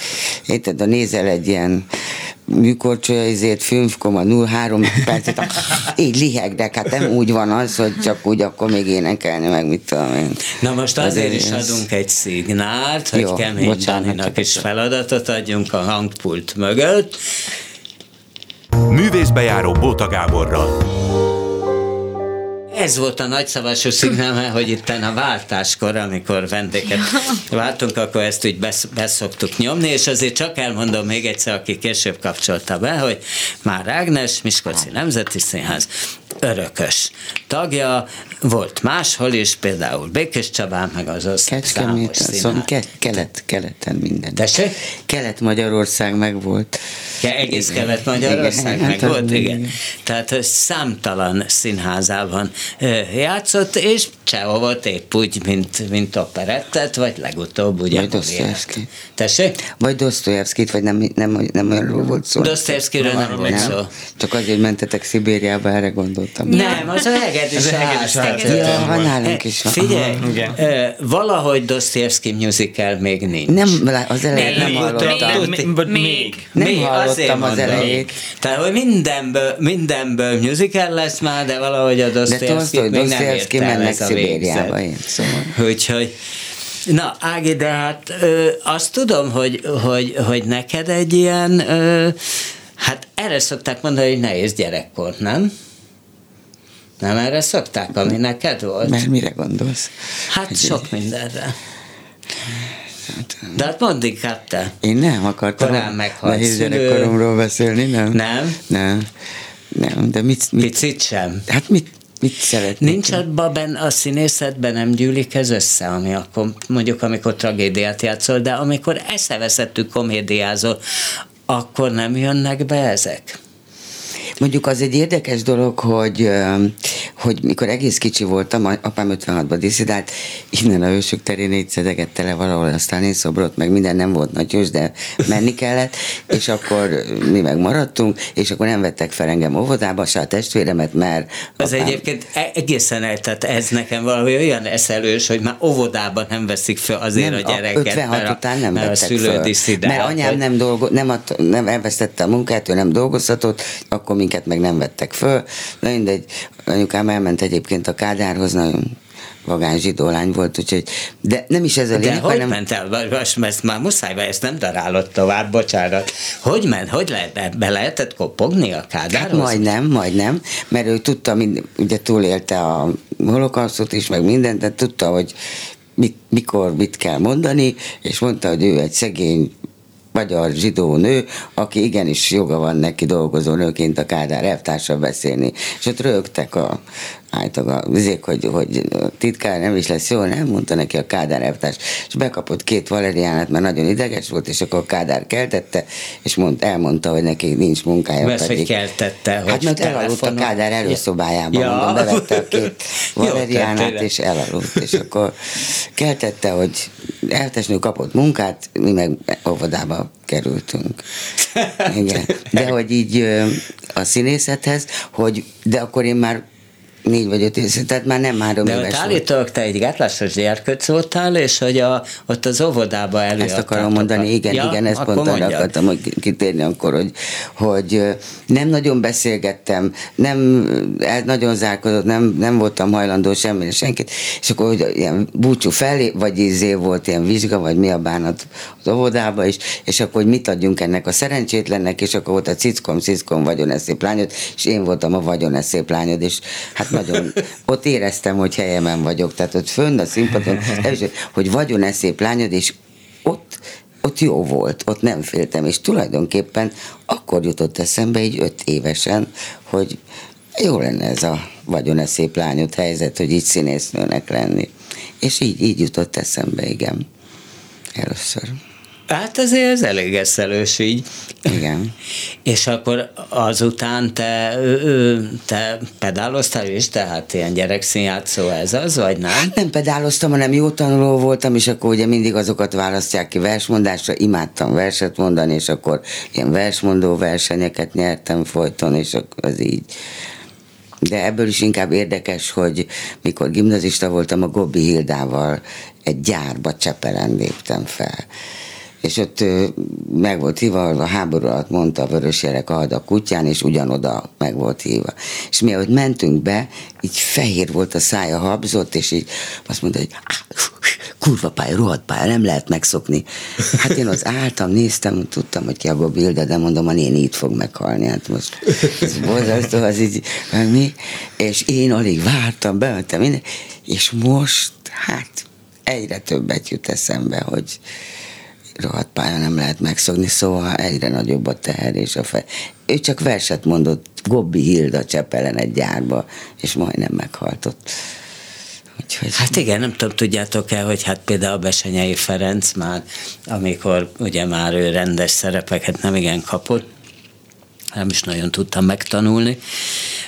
érted, ha nézel egy ilyen műkorcsolya izét, filmkoma 03 percet, így lihegnek, hát nem úgy van az, hogy csak úgy akkor még énekelni, meg mit tudom én. Na most azért, Azért is ez- adunk egy szignált, hogy Jó, Kemény bocsánat, Csaninak csak is feladatot adjunk a hangpult mögött. Művészbejáró Bóta Gáborral. Ez volt a nagyszavasú szignál, hogy itt a váltáskor, amikor vendéget váltunk, akkor ezt úgy besz, beszoktuk nyomni, és azért csak elmondom még egyszer, aki később kapcsolta be, hogy már Ágnes, Miskolci Nemzeti Színház örökös tagja, volt máshol is, például Békés Csabán, meg az az Kecskemét, szóval ke, kelet, keleten minden. Tessék? Kelet-Magyarország meg volt. Ja, egész. Kelet-Magyarország meg hát volt, igen. Tehát számtalan színházában játszott, és Csehova volt épp úgy, mint, mint operettet, vagy legutóbb ugye. Vagy Dostoyevsky. Tessék? Vagy Dostoyevskit, vagy nem, nem, nem olyanról volt szó. Dostoyevskyről nem volt szó. nem. Csak azért mentetek Szibériába, erre gondoltam. Nem, az a hegedűs ház. Ja, van nálunk is. Figyelj, valahogy Dostoyevsky musical még nincs. Nem, az elejét nem hallottam. még. Nem hallottam azért az elejét. Tehát, hogy mindenből, mindenből musical lesz már, de valahogy a Dostoyevsky Tolstoy, Dostoyevsky mennek Szibériába, én szóval. Úgyhogy, na Ági, de hát ö, azt tudom, hogy, hogy, hogy neked egy ilyen, ö, hát erre szokták mondani, hogy nehéz gyerekkor, nem? Nem erre szokták, ami neked volt? Mert mire gondolsz? Hát Hogy- sok mindenre. De hát mondd inkább te. Én nem akartam Korán meghalt nehéz gyerekkoromról beszélni, nem? Nem? Nem. Nem, de mit, mit Picit sem. hát mit, mit szeretnék? Nincs abban benne, a színészetben nem gyűlik ez össze, ami akkor, mondjuk amikor tragédiát játszol, de amikor eszeveszettű komédiázol, akkor nem jönnek be ezek? Mondjuk az egy érdekes dolog, hogy, hogy mikor egész kicsi voltam, apám 56-ban diszidált, innen a ősök terén így szedegette le valahol a Stalin szobrot, meg minden nem volt nagy de menni kellett, és akkor mi meg maradtunk, és akkor nem vettek fel engem óvodába, se a testvéremet, mert Az apám- egyébként e- egészen el, tehát ez nekem valami olyan eszelős, hogy már óvodában nem veszik fel azért nem, a gyereket, 56 mert a, után nem mert a vettek szülő föl. Mert anyám nem, dolgo, nem, ad, nem elvesztette a munkát, ő nem dolgozhatott, akkor minket meg nem vettek föl. Na mindegy, anyukám elment egyébként a Kádárhoz, nagyon vagány zsidó lány volt, úgyhogy, de nem is ez a De lényeg, hogy hanem ment el? Ezt már muszáj, vagy ezt nem darálod tovább, bocsánat. Hogy ment? Hogy lehet, be lehetett kopogni a Hát kádárhoz? majdnem, majdnem, mert ő tudta, mind, ugye túlélte a holokausztot is, meg mindent, de tudta, hogy mit, mikor mit kell mondani, és mondta, hogy ő egy szegény magyar zsidó nő, aki igenis joga van neki dolgozó nőként a Kádár elvtársa beszélni. És ott rögtek a általában a vizék, hogy, hogy titkár nem is lesz jó, nem mondta neki a Kádár elvtárs, és bekapott két valeriánát, mert nagyon ideges volt, és akkor a Kádár keltette, és mond, elmondta, hogy neki nincs munkája. Mert hogy keltette, hogy Hát mert elaludt a Kádár előszobájában, Ja. mondom, bevette a két [LAUGHS] valeriánát, és elaludt, és akkor keltette, hogy eltesnő kapott munkát, mi meg óvodába kerültünk. [LAUGHS] Igen. De hogy így a színészethez, hogy, de akkor én már négy vagy öt éves, tehát már nem három De éves ott állítólag te egy gátlásos gyerkőc voltál, és hogy a, ott az óvodába előadtátok. Ezt akarom mondani, igen, ja, igen, ezt pont arra akartam hogy kitérni akkor, hogy, hogy nem nagyon beszélgettem, nem, nagyon zárkodott, nem, nem voltam hajlandó semmire senkit, és akkor hogy ilyen búcsú felé, vagy izé volt ilyen vizsga, vagy mi a bánat az óvodába is, és akkor hogy mit adjunk ennek a szerencsétlennek, és akkor volt a cickom, cickom, vagyon lányod, és én voltam a vagyon lányod, és hát nagyon, ott éreztem, hogy helyemen vagyok, tehát ott fönn a színpadon, hogy vagyon ez szép lányod, és ott, ott jó volt, ott nem féltem, és tulajdonképpen akkor jutott eszembe így öt évesen, hogy jó lenne ez a vagyon ez szép lányod helyzet, hogy így színésznőnek lenni. És így, így jutott eszembe, igen. Először. Hát azért ez elég eszelős így. Igen. [LAUGHS] És akkor azután te, te pedáloztál is, tehát ilyen gyerekszínjátszó ez az, vagy nem? Hát nem pedáloztam, hanem jó tanuló voltam, és akkor ugye mindig azokat választják ki versmondásra, imádtam verset mondani, és akkor ilyen versmondó versenyeket nyertem folyton, és akkor az így. De ebből is inkább érdekes, hogy mikor gimnazista voltam, a Gobbi Hildával egy gyárba Csepelen léptem fel. És ott meg volt hívva, a háború alatt mondta a vörösérek a kutyán, és ugyanoda meg volt hívva. És mi, ahogy mentünk be, így fehér volt a szája, habzott, és így azt mondta, hogy "Á, kurva pálya, rohadt pálya, nem lehet megszokni. Hát én az álltam, néztem, tudtam, hogy ki a Gobbi Hilda, de mondom, a néni itt fog meghalni. Hát most ez borzasztó, az így, mi. És én alig vártam, bementem minden, és most, hát egyre többet jut eszembe, hogy rohadt pálya nem lehet megszokni, szóval egyre nagyobb a teher és a fej. Ő csak verset mondott Gobbi Hilda Csepelen egy gyárba, és majdnem meghaltott. Úgyhogy... Hát igen, nem tudom, tudjátok-e, hogy hát például Besenyei Ferenc már, amikor ugye már ő rendes szerepeket nem igen kapott, nem is nagyon tudtam megtanulni.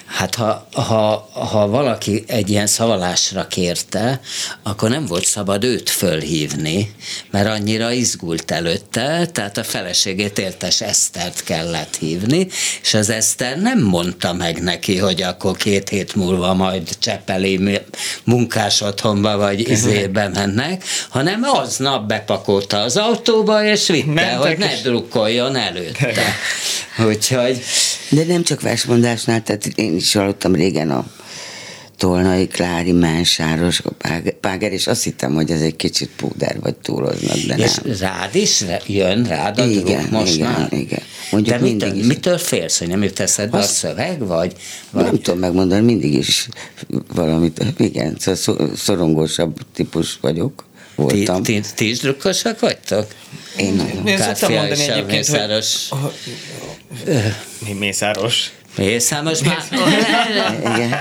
Hát ha, ha, ha valaki egy ilyen szavalásra kérte, akkor nem volt szabad őt fölhívni, mert annyira izgult előtte, tehát a feleségét értes Esztert kellett hívni, és az Eszter nem mondta meg neki, hogy akkor két hét múlva majd Csepeli munkás otthonba vagy izébe [LAUGHS] mennek, hanem aznap bepakolta az autóba, és vitte, Mentek hogy ne is. drukkoljon előtte. [LAUGHS] Úgyhogy De nem csak versmondásnál, tehát én is hallottam régen a Tolnai Klári, Mensáros, Páger, és azt hittem, hogy ez egy kicsit púder, vagy túloznak, de És nem. rád is jön rád a Igen, druk most igen, már? igen. Mondjuk De mitől, mindig is. mitől félsz, hogy nem jut eszedbe a Azt- szöveg, vagy? Nem vagy tudom megmondani, mindig is valamit, igen, szóval szor- szorongósabb típus vagyok, voltam. ti, ti is drukkosak vagytok? Én nagyon. Én szoktam mondani egyébként, hogy... Mészáros. Mi Mészáros? Mészáros már Igen.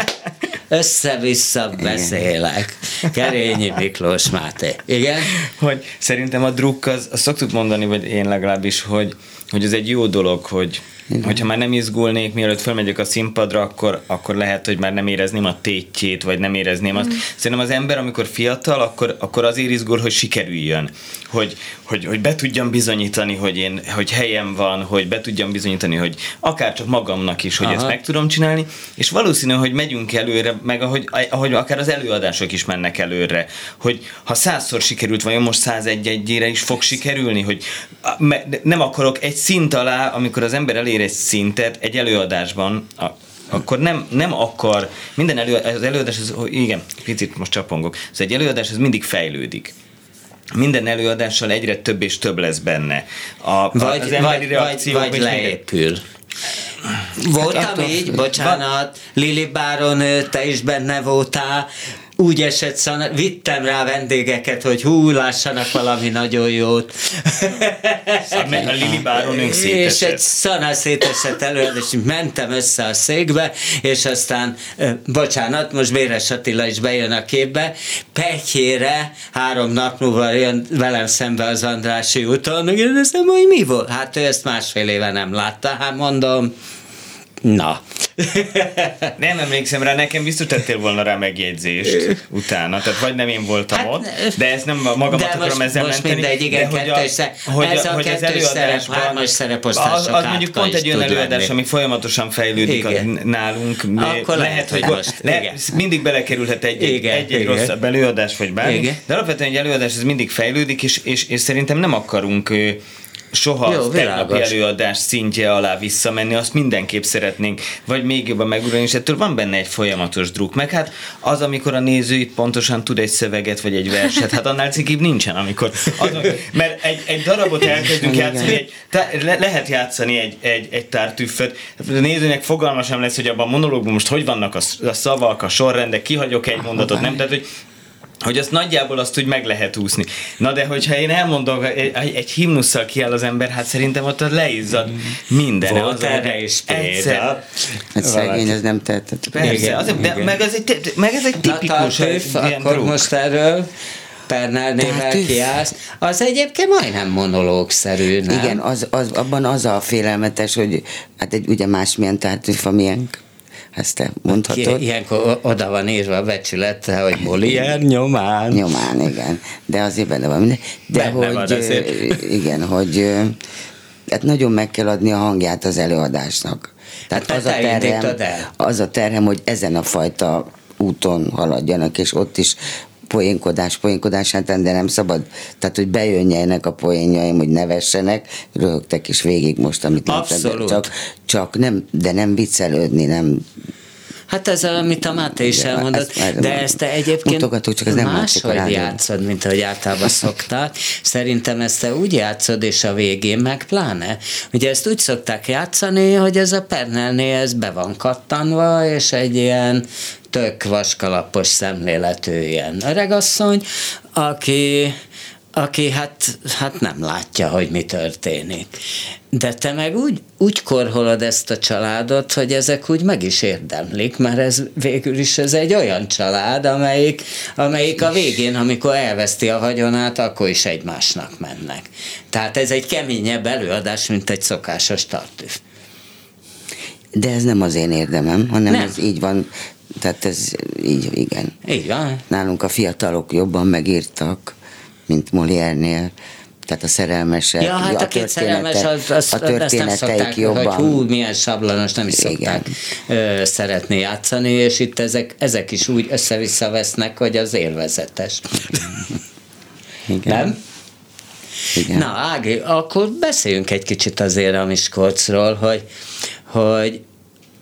össze-vissza beszélek. Kerényi Miklós Máté. Igen? hogy szerintem a druk, az, azt szoktuk mondani, vagy én legalábbis, hogy, hogy ez egy jó dolog, hogy hogyha már nem izgulnék, mielőtt fölmegyek a színpadra, akkor, akkor lehet, hogy már nem érezném a tétjét, vagy nem érezném azt. Szerintem az ember, amikor fiatal, akkor, akkor azért izgul, hogy sikerüljön. Hogy, hogy, hogy be tudjam bizonyítani, hogy én, hogy helyem van, hogy be tudjam bizonyítani, hogy akár csak magamnak is, hogy Aha. ezt meg tudom csinálni, és valószínű, hogy megyünk előre, meg ahogy, ahogy akár az előadások is mennek előre, hogy ha százszor sikerült, vajon most 101 egyére is fog sikerülni, hogy nem akarok egy szint alá, amikor az ember elér egy szintet egy előadásban, a, akkor nem, nem akar, minden elő, az előadás, az, hogy igen, picit most csapongok, ez egy előadás, ez mindig fejlődik. Minden előadással egyre több és több lesz benne. A, Vagy, az vagy, vagy, vagy leépül. Voltam attól így, bocsánat, Lili Báron, te is benne voltál, úgy esett szana, vittem rá vendégeket, hogy hú, lássanak valami nagyon jót. A, Lili Báronünk És egy szana szétesett előadás, és mentem össze a székbe, és aztán, bocsánat, most Béres Attila is bejön a képbe, Petyére három nap múlva jön velem szembe az Andrási úton, kérdezem, hogy mi volt? Hát ő ezt másfél éve nem látta, hát mondom, na, [LAUGHS] Nem emlékszem rá, nekem biztos tettél volna rá megjegyzést [LAUGHS] utána, tehát vagy nem én voltam Hát, ott, de ezt nem magamat de akarom most- ezzel most menteni. mindegy, igen, de hogy a, kettős sze- hogy, ez a hogy kettős szerep, hármas szereposztások az, az mondjuk pont egy olyan előadás, lenni. ami folyamatosan fejlődik Igen. a, nálunk. Akkor lehet, hogy most, le, igen. mindig belekerülhet egy, Igen, egy, egy igen. rosszabb előadás, vagy bármi, Igen. de alapvetően egy előadás ez mindig fejlődik, és, és, és szerintem nem akarunk soha Jó, tegnapi előadás szintje alá visszamenni, azt mindenképp szeretnénk, vagy még jobban megurulni, és ettől van benne egy folyamatos druk. Meg hát az, amikor a néző itt pontosan tud egy szöveget, vagy egy verset, hát annál cikibb nincsen, amikor az, mert egy, egy darabot elkezdünk játszani, egy, tá- le, lehet játszani egy, egy, egy tártüfföt, a nézőnek fogalma sem lesz, hogy abban a monológban most hogy vannak a, a szavak, a sorrendek, kihagyok egy mondatot, nem? Tehát, hogy hogy azt nagyjából azt úgy meg lehet úszni. Na de hogyha én elmondom, egy, egy, himnusszal kiáll az ember, hát szerintem ott leizzad minden. Volt Az, erre is egyszer- példa. Hát szegény, ez nem tehetett. Persze, Igen, de, meg, ez egy, te- meg ez egy Na, tipikus Tartőf, akkor druk. most erről Pernál nével Tartőf? kiállsz. Az egyébként majdnem monológszerű, nem? Igen, az, az, abban az a félelmetes, hogy hát egy ugye másmilyen tártűf a miénk. Ezt te Ki, mondhatod. ilyenkor o- oda van írva a becsülete, hogy Molière nyomán. Nyomán, igen. De azért benne van minden. De Benne hogy, van azért. igen, hogy hát nagyon meg kell adni a hangját az előadásnak. Tehát Hát az a, te indítod terhem, az a terhem, hogy ezen a fajta úton haladjanak, és ott is poénkodás, poénkodás, hát de nem szabad, tehát hogy bejönjenek a poénjaim, hogy nevessenek, röhögtek is végig most, amit Abszolút. csak, csak nem, de nem viccelődni, nem Hát ez, amit a Máté is elmondott, ezt de ezt te egyébként mutogatok, csak ez nem máshogy játszod, mint ahogy általában szoktál. Szerintem ezt te úgy játszod, és a végén meg pláne. Ugye ezt úgy szokták játszani, hogy ez a Pernelnél ez be van kattanva, és egy ilyen tök vaskalapos szemléletű ilyen öregasszony, aki aki hát, hát nem látja, hogy mi történik. De te meg úgy, úgy korholod ezt a családot, hogy ezek úgy meg is érdemlik, mert ez végül is ez egy olyan család, amelyik, amelyik a végén, amikor elveszti a vagyonát, akkor is egymásnak mennek. Tehát ez egy keményebb előadás, mint egy szokásos tartűf. De ez nem az én érdemem, hanem Nem. ez így van, tehát ez így, igen. Így van. Nálunk a fiatalok jobban megírtak, mint Molière-nél, tehát a szerelmesek, Ja, hát a, a két szerelmes, az, az, a azt nem történeteik szokták, jobban. hogy hú, milyen sablonos, nem is Igen. szokták ö, szeretni játszani, és itt ezek, ezek is úgy össze-vissza vesznek, hogy az élvezetes. Igen. Nem? Igen. Na, Ági, akkor beszéljünk egy kicsit azért a Miskolcról, hogy, hogy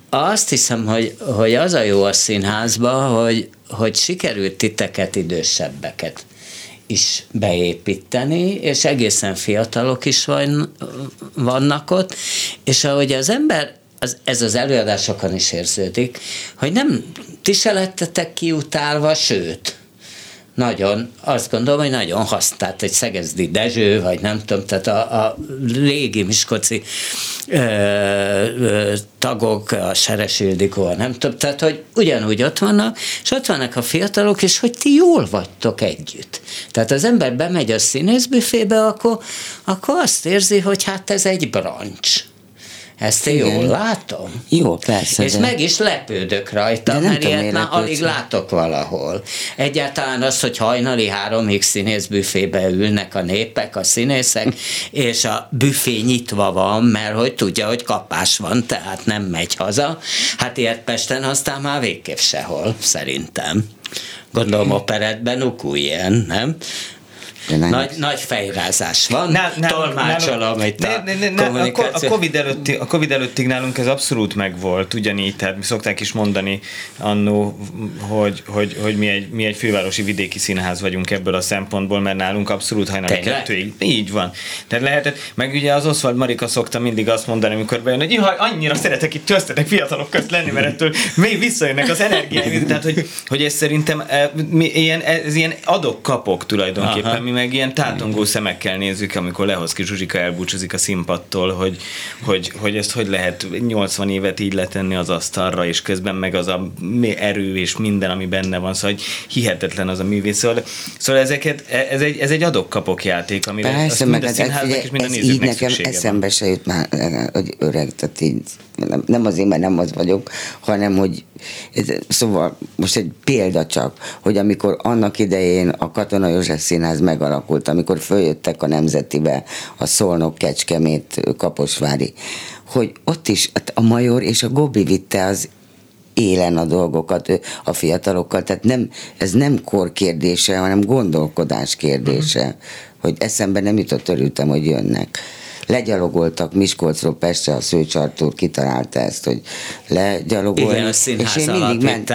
azt hiszem, hogy, hogy az a jó a színházban, hogy, hogy sikerült titeket idősebbeket is beépíteni, és egészen fiatalok is van, vannak ott, és ahogy az ember, az, ez az előadásokon is érződik, hogy nem, ti se lettetek kiutálva, sőt, nagyon, azt gondolom, hogy nagyon hasz, tehát egy Szegezdi Dezső, vagy nem tudom, tehát a, a régi Miskolci ö, ö, tagok, a Seres Ildikó, nem tudom, tehát hogy ugyanúgy ott vannak, és ott vannak a fiatalok, és hogy ti jól vagytok együtt. Tehát az ember bemegy a színészbüfébe, akkor, akkor azt érzi, hogy hát ez egy brancs. Ezt Igen. jól látom. Jó, persze. És de- meg is lepődök rajta, De mert ilyet már lepődsz alig látok valahol. Egyáltalán az, hogy hajnali háromig színészbüfébe ülnek a népek, a színészek, [LAUGHS] és a büfé nyitva van, mert hogy tudja, hogy kapás van, tehát nem megy haza. Hát ilyet Pesten aztán már végképp sehol, szerintem. Gondolom operetben ukú ilyen, nem? Nagy, nagy fejrázás van, Nál- nálunk- tolmácsolom nálunk- itt a ne- ne- ne- a, kommunikáció. a, COVID előtti, a Covid előttig nálunk ez abszolút megvolt, ugyanígy, tehát mi szokták is mondani annó, hogy, hogy, hogy mi, egy, mi egy fővárosi vidéki színház vagyunk ebből a szempontból, mert nálunk abszolút hajnali Tényleg? kettőig. Így van. Tehát lehetett, meg ugye az Oswald Marika szokta mindig azt mondani, amikor bejön, hogy jaj, annyira szeretek itt köztetek fiatalok közt lenni, mert ettől még visszajönnek az energiáim. Tehát, hogy, hogy ez szerintem eh, mi, ilyen, ez ilyen adok-kapok tulajdonképpen, Aha. mi meg ilyen tátongó szemekkel nézzük, amikor Lehoszki Zsuzsika elbúcsúzik a színpadtól, hogy, hogy, hogy ezt hogy lehet 80 évet így letenni az asztalra, és közben meg az a erő és minden, ami benne van, szóval hogy hihetetlen az a művész. Szóval, szóval ezeket, ez egy, ez egy adok-kapok játék, amire Persze, meg hát ez, és minden ez így nekem eszembe se jut már, hogy öreg, tehát így nem, azért, mert nem az vagyok, hanem hogy szóval most egy példa csak, hogy amikor annak idején a Katona József Színház megalakult, amikor följöttek a Nemzetibe a Szolnok, Kecskemét, Kaposvári, hogy ott is hát a Major és a Gobi vitte az élen a dolgokat a fiatalokkal, tehát nem, ez nem kor kérdése, hanem gondolkodás kérdése, uh-huh. hogy eszembe nem jutott, örültem, hogy jönnek legyalogoltak Miskolcról Pestre, a Szőcs Artúr kitalálta ezt, hogy legyalogolni. Igen, a színház és én mindig ment...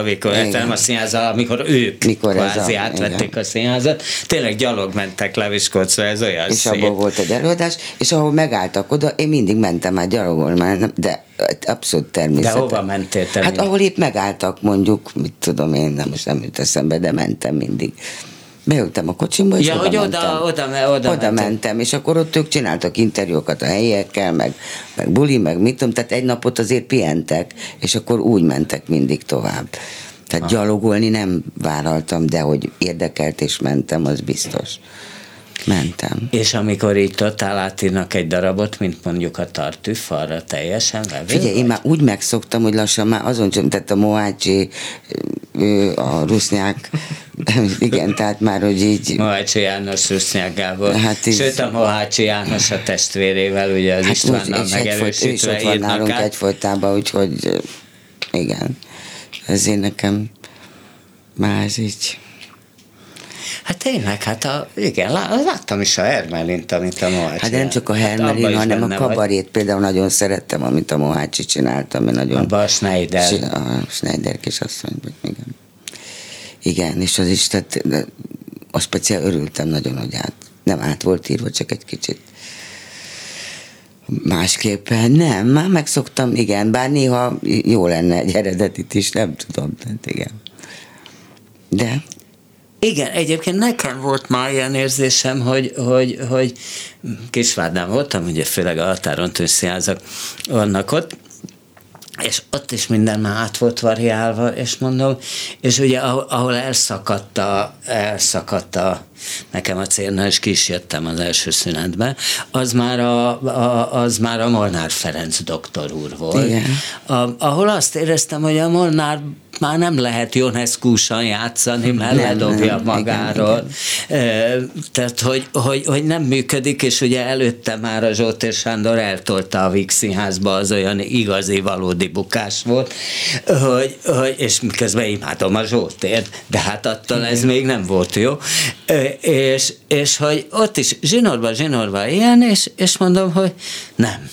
amikor nem a színház, amikor ők mikor kvázi a, átvették igen. a színházat, tényleg gyalog mentek le Miskolcra, ez olyan És szép. abból volt egy előadás, és ahol megálltak oda, én mindig mentem már gyalogolni, de abszolút természetes. De hova mentél te? Hát ahol épp megálltak, mondjuk, mit tudom én, nem most nem jut eszembe, de mentem mindig beültem a kocsimba, és ja, oda, hogy mentem. oda, oda, oda, oda, oda mentem. és akkor ott ők csináltak interjúkat a helyiekkel, meg, meg buli, meg mit tudom, tehát egy napot azért pihentek, és akkor úgy mentek mindig tovább. Tehát ah. gyalogolni nem vállaltam, de hogy érdekelt és mentem, az biztos. Mentem. És amikor így totál átírnak egy darabot, mint mondjuk a tartűf, arra teljesen vevő Figyelj, vagy? én már úgy megszoktam, hogy lassan már azon sem, tehát a Moácsi, a Rusznyák, [LAUGHS] igen, tehát már, hogy így... Mohácsi János Rusznyák Gábor. Hát így... Sőt, a Mohácsi János a testvérével, ugye az hát Istvánnal megerősítve is ott van nálunk át. egyfolytában, úgyhogy igen, ezért nekem már így... Hát tényleg, hát a, igen, láttam is a Hermelint, amit a Mohácsi. Hát nem csak a Hermelin, hát hanem a kabarét vagy. például nagyon szerettem, amit a Mohácsi csináltam. Nagyon Abba a Schneider. A Schneider kisasszony, igen. Igen, és az is, tehát a speciál örültem nagyon, hogy át, nem át volt írva, csak egy kicsit másképpen. Nem, már megszoktam, igen, bár néha jó lenne egy eredetit is, nem tudom, tehát igen. De igen, egyébként nekem volt már ilyen érzésem, hogy, hogy, hogy Kisvádán voltam, ugye főleg a határon tűzszínházak vannak ott, és ott is minden már át volt variálva, és mondom, és ugye ahol, ahol elszakadt a, elszakadt a nekem a célna, és ki is jöttem az első szünetbe, az már a, a, az már a Molnár Ferenc doktor úr volt. Igen. A, ahol azt éreztem, hogy a Molnár már nem lehet Joneszkúsan játszani, mert nem, ledobja nem, magáról. Igen, igen. Tehát, hogy, hogy, hogy nem működik, és ugye előtte már a Zsótér Sándor eltolta a Vix Színházba, az olyan igazi, valódi bukás volt, hogy, hogy és miközben imádom a Zsótért, de hát attól ez még nem volt jó. És, és hogy ott is zsinorba, zsinorba ilyen, és, és mondom, hogy nem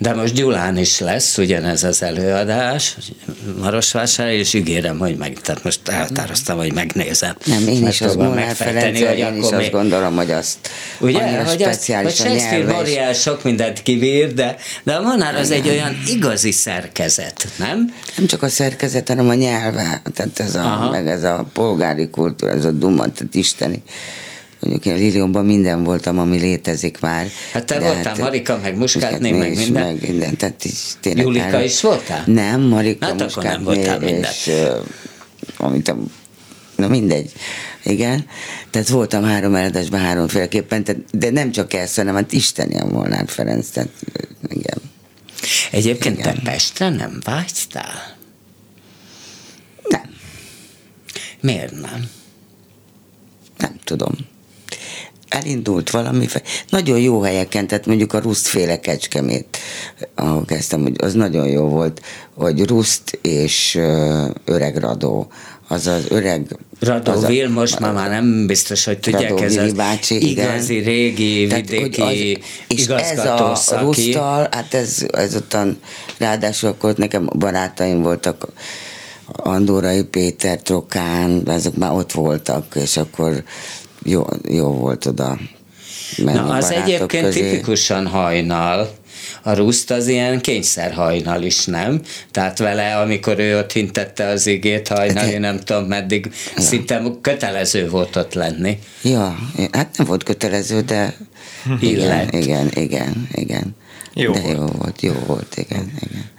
de most Gyulán is lesz ugyanez az előadás, Marosvásár, és ígérem, hogy meg, tehát most elhatároztam, hogy megnézem. Nem, én is azt Molnár Ferenc, hogy én is azt gondolom, hogy azt Ugye, hogy speciális azt, hogy Shakespeare Moriel sok mindent kibír, de, de a Molnár az egy olyan igazi szerkezet, nem? Nem csak a szerkezet, hanem a nyelve, tehát ez a, meg ez a polgári kultúra, ez a duma, tehát isteni mondjuk én Liliumban minden voltam, ami létezik már. Hát te voltál hát, Marika, meg Muskátné, meg minden. Meg minden, tehát így tényleg Julika el... is voltál? Nem, Marika, hát Muskátné, nem voltál minden. És, amit a, na mindegy. Igen, tehát voltam három eladásban háromféleképpen, tehát, de nem csak ez, hanem hát Isteni a Molnár Ferenc, tehát igen. Egyébként igen. te Pestre nem vágytál? Nem. Miért nem? Nem tudom elindult valami, nagyon jó helyeken, tehát mondjuk a Rusztféle kecskemét, ahol kezdtem, hogy az nagyon jó volt, hogy Ruszt és öreg Radó, az az öreg... Radó az Vilmos, a, már nem biztos, hogy tudják, Radó ez az bácsi, igazi, igen. régi, Tehát, vidéki az, és ez a Rusztal, hát ez, ez ottan, ráadásul akkor nekem barátaim voltak, Andórai Péter, Trokán, azok már ott voltak, és akkor jó, jó volt oda menni Na, az egyébként közé. tipikusan hajnal, a Ruszt az ilyen kényszerhajnal is, nem? Tehát vele, amikor ő ott hintette az igét hajnali, nem tudom meddig, ja. szinte kötelező volt ott lenni. Ja, hát nem volt kötelező, de igen, igen, igen, igen. Jó de volt. jó volt, jó volt, igen, igen.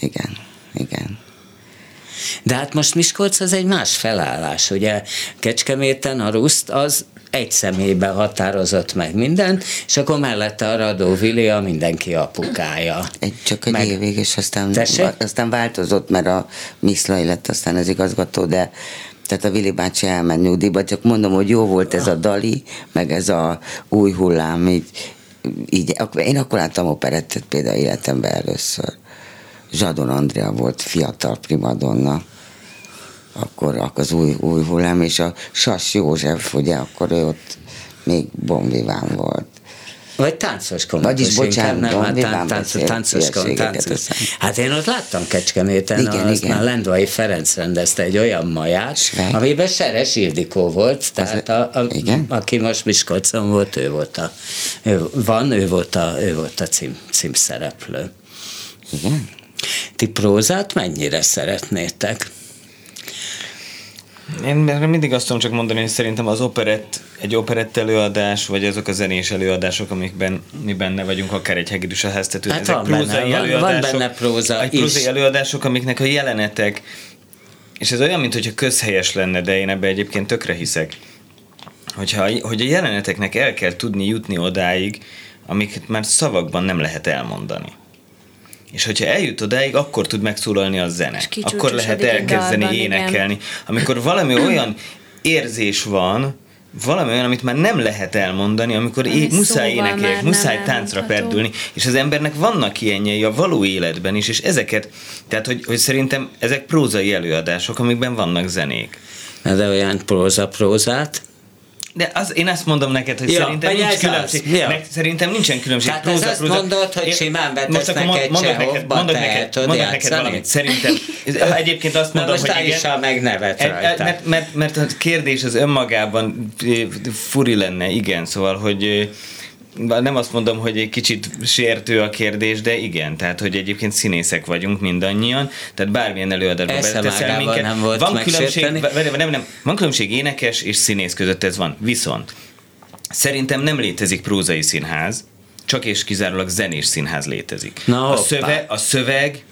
Igen, igen. De hát most Miskolc az egy más felállás, ugye Kecskeméten a Ruszt az egy személyben határozott meg mindent, és akkor mellette a Radó Vili a mindenki apukája. Egy, csak egy meg... évig, és aztán, aztán változott, mert a Miszlai lett aztán az igazgató, de tehát a Vili bácsi elment nyugdíjba, csak mondom, hogy jó volt ez a Dali, meg ez a új hullám, így, így én akkor láttam operettet például életemben először. Zsadon Andrea volt fiatal primadonna, akkor az új, új hullám, és a Sas József, ugye, akkor ő ott még bombiván volt. Vagy táncos komikus. Vagyis, bocsánat, nem, hát tánc, tánc, táncos komikus. Hát én ott láttam Kecskeméten, igen, azt igen. Lendvai Ferenc rendezte egy olyan maját, Sveg. amiben Seres Ildikó volt, tehát a, a, igen? aki most Miskolcon volt, ő volt a, ő van, ő volt a, ő volt a cím, címszereplő. Igen? Ti prózát mennyire szeretnétek? Én mindig azt tudom csak mondani, hogy szerintem az operett, egy operett előadás, vagy azok a zenés előadások, amikben mi benne vagyunk, akár egy hegedűs a háztető, hát ezek van prózai benne, előadások. Van benne próza egy prózai előadások, amiknek a jelenetek, és ez olyan, mintha közhelyes lenne, de én ebbe egyébként tökre hiszek, hogyha, hogy a jeleneteknek el kell tudni jutni odáig, amiket már szavakban nem lehet elmondani. És hogyha eljut odáig, akkor tud megszólalni a zene. Akkor lehet elkezdeni dalban, énekelni. Igen. Amikor valami olyan érzés van, valami olyan, amit már nem lehet elmondani, amikor é- muszáj énekeljek, muszáj táncra perdülni, és az embernek vannak ilyenjei a való életben is, és ezeket, tehát hogy, hogy szerintem ezek prózai előadások, amikben vannak zenék. De olyan próza-prózát, de az, én azt mondom neked, hogy ja, szerintem nincs különbség. Az, ja. Szerintem nincsen különbség. Tehát próza, ez azt próza. mondod, hogy simán betesznek mond, egy mondok neked, mondok neked, mondok neked valamit. Szerintem, [LAUGHS] egyébként azt mondom, most hogy igen. meg nevet rajta. Mert, mert, mert a kérdés az önmagában furi lenne, igen, szóval, hogy nem azt mondom, hogy egy kicsit sértő a kérdés, de igen, tehát hogy egyébként színészek vagyunk mindannyian, tehát bármilyen előadásban beteszel minket. Nem volt van különbség, nem, nem, van különbség énekes és színész között, ez van. Viszont szerintem nem létezik prózai színház, csak és kizárólag zenés színház létezik. Na, a, szöveg, a szöveg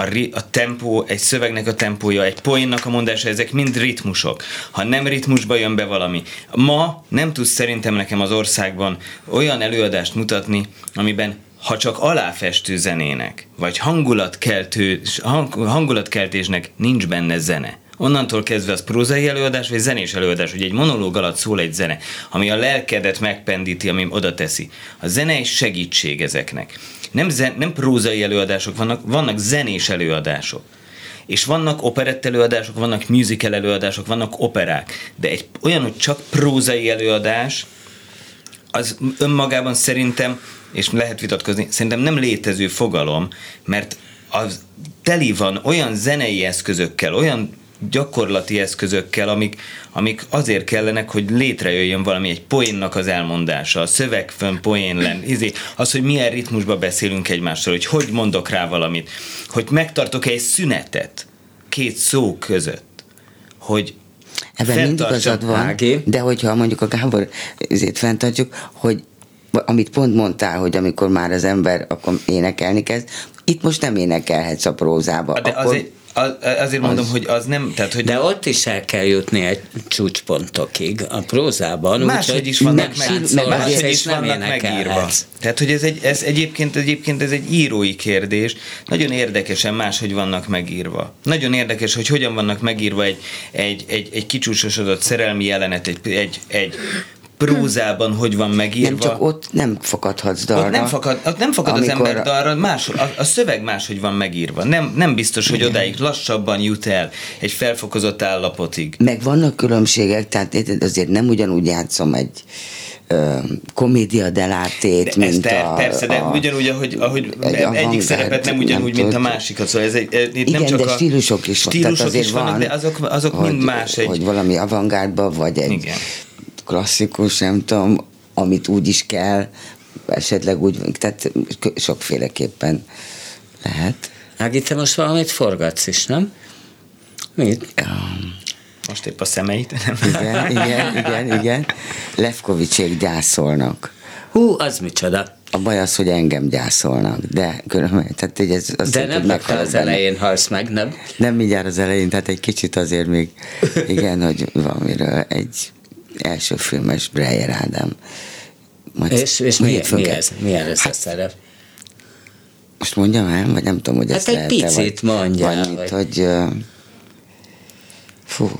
a, ri, a tempó, egy szövegnek a tempója, egy poénnak a mondása, ezek mind ritmusok. Ha nem ritmusba jön be valami. Ma nem tudsz szerintem nekem az országban olyan előadást mutatni, amiben ha csak aláfestő zenének, vagy hangulatkeltő, hang, hangulatkeltésnek nincs benne zene, onnantól kezdve az prózai előadás, vagy zenés előadás, hogy egy monológ alatt szól egy zene, ami a lelkedet megpendíti, ami oda teszi. A zene is segítség ezeknek nem, zen, nem prózai előadások vannak, vannak zenés előadások. És vannak operett előadások, vannak musical előadások, vannak operák. De egy olyan, hogy csak prózai előadás, az önmagában szerintem, és lehet vitatkozni, szerintem nem létező fogalom, mert az teli van olyan zenei eszközökkel, olyan gyakorlati eszközökkel, amik, amik azért kellenek, hogy létrejöjjön valami, egy poénnak az elmondása, a szöveg fönn poén len, izé, az, hogy milyen ritmusban beszélünk egymással, hogy hogy mondok rá valamit, hogy megtartok egy szünetet két szó között, hogy Ebben mind igazad van, Ági. de hogyha mondjuk a Gábor ezért fenntartjuk, hogy amit pont mondtál, hogy amikor már az ember akkor énekelni kezd, itt most nem énekelhetsz a prózába. De akkor... azért, az, azért mondom, az, hogy az nem... Tehát, hogy de ott is el kell jutni egy csúcspontokig a prózában. Máshogy is vannak, meg, meg, máshogy is vannak megírva. Tehát, hogy ez, egy, ez egyébként, egyébként ez egy írói kérdés. Nagyon érdekesen máshogy vannak megírva. Nagyon érdekes, hogy hogyan vannak megírva egy, egy, egy, egy kicsúcsosodott szerelmi jelenet, egy, egy, egy prózában hogy van megírva. Nem, csak ott nem fakadhatsz dalra. Ott nem fakad, ott nem fakad amikor... az ember dalra, más, a, a szöveg máshogy van megírva. Nem, nem biztos, hogy Igen. odáig lassabban jut el egy felfokozott állapotig. Meg vannak különbségek, tehát azért nem ugyanúgy játszom egy komédia delátét, mint te, a... Persze, de a, ugyanúgy, ahogy, ahogy egy egyik szerepet nem ugyanúgy, nem mint a másikat, szóval ez egy, itt igen, nem csak de a stílusok is, stílusok azért is vannak, van, de azok, azok hogy, mind más. Egy... Hogy valami avantgárdba, vagy egy igen klasszikus, nem tudom, amit úgy is kell, esetleg úgy, tehát sokféleképpen lehet. Ági, te most valamit forgatsz is, nem? Mit? Most épp a szemeit. [LAUGHS] Igen, igen, igen, igen. Levkovicsék gyászolnak. Hú, az micsoda. A baj az, hogy engem gyászolnak, de különben, tehát hogy ez azt De nem rögtön az benne. elején halsz meg, nem? Nem mindjárt az elején, tehát egy kicsit azért még, igen, hogy valamiről egy első filmes Breyer Ádám. Majd És, és mi, mi ez? Milyen ez a Hát, szerep? most mondjam el, vagy nem tudom, hogy Hát ezt egy lehet-e, picit Valamit, vagy- hogy ö, fú,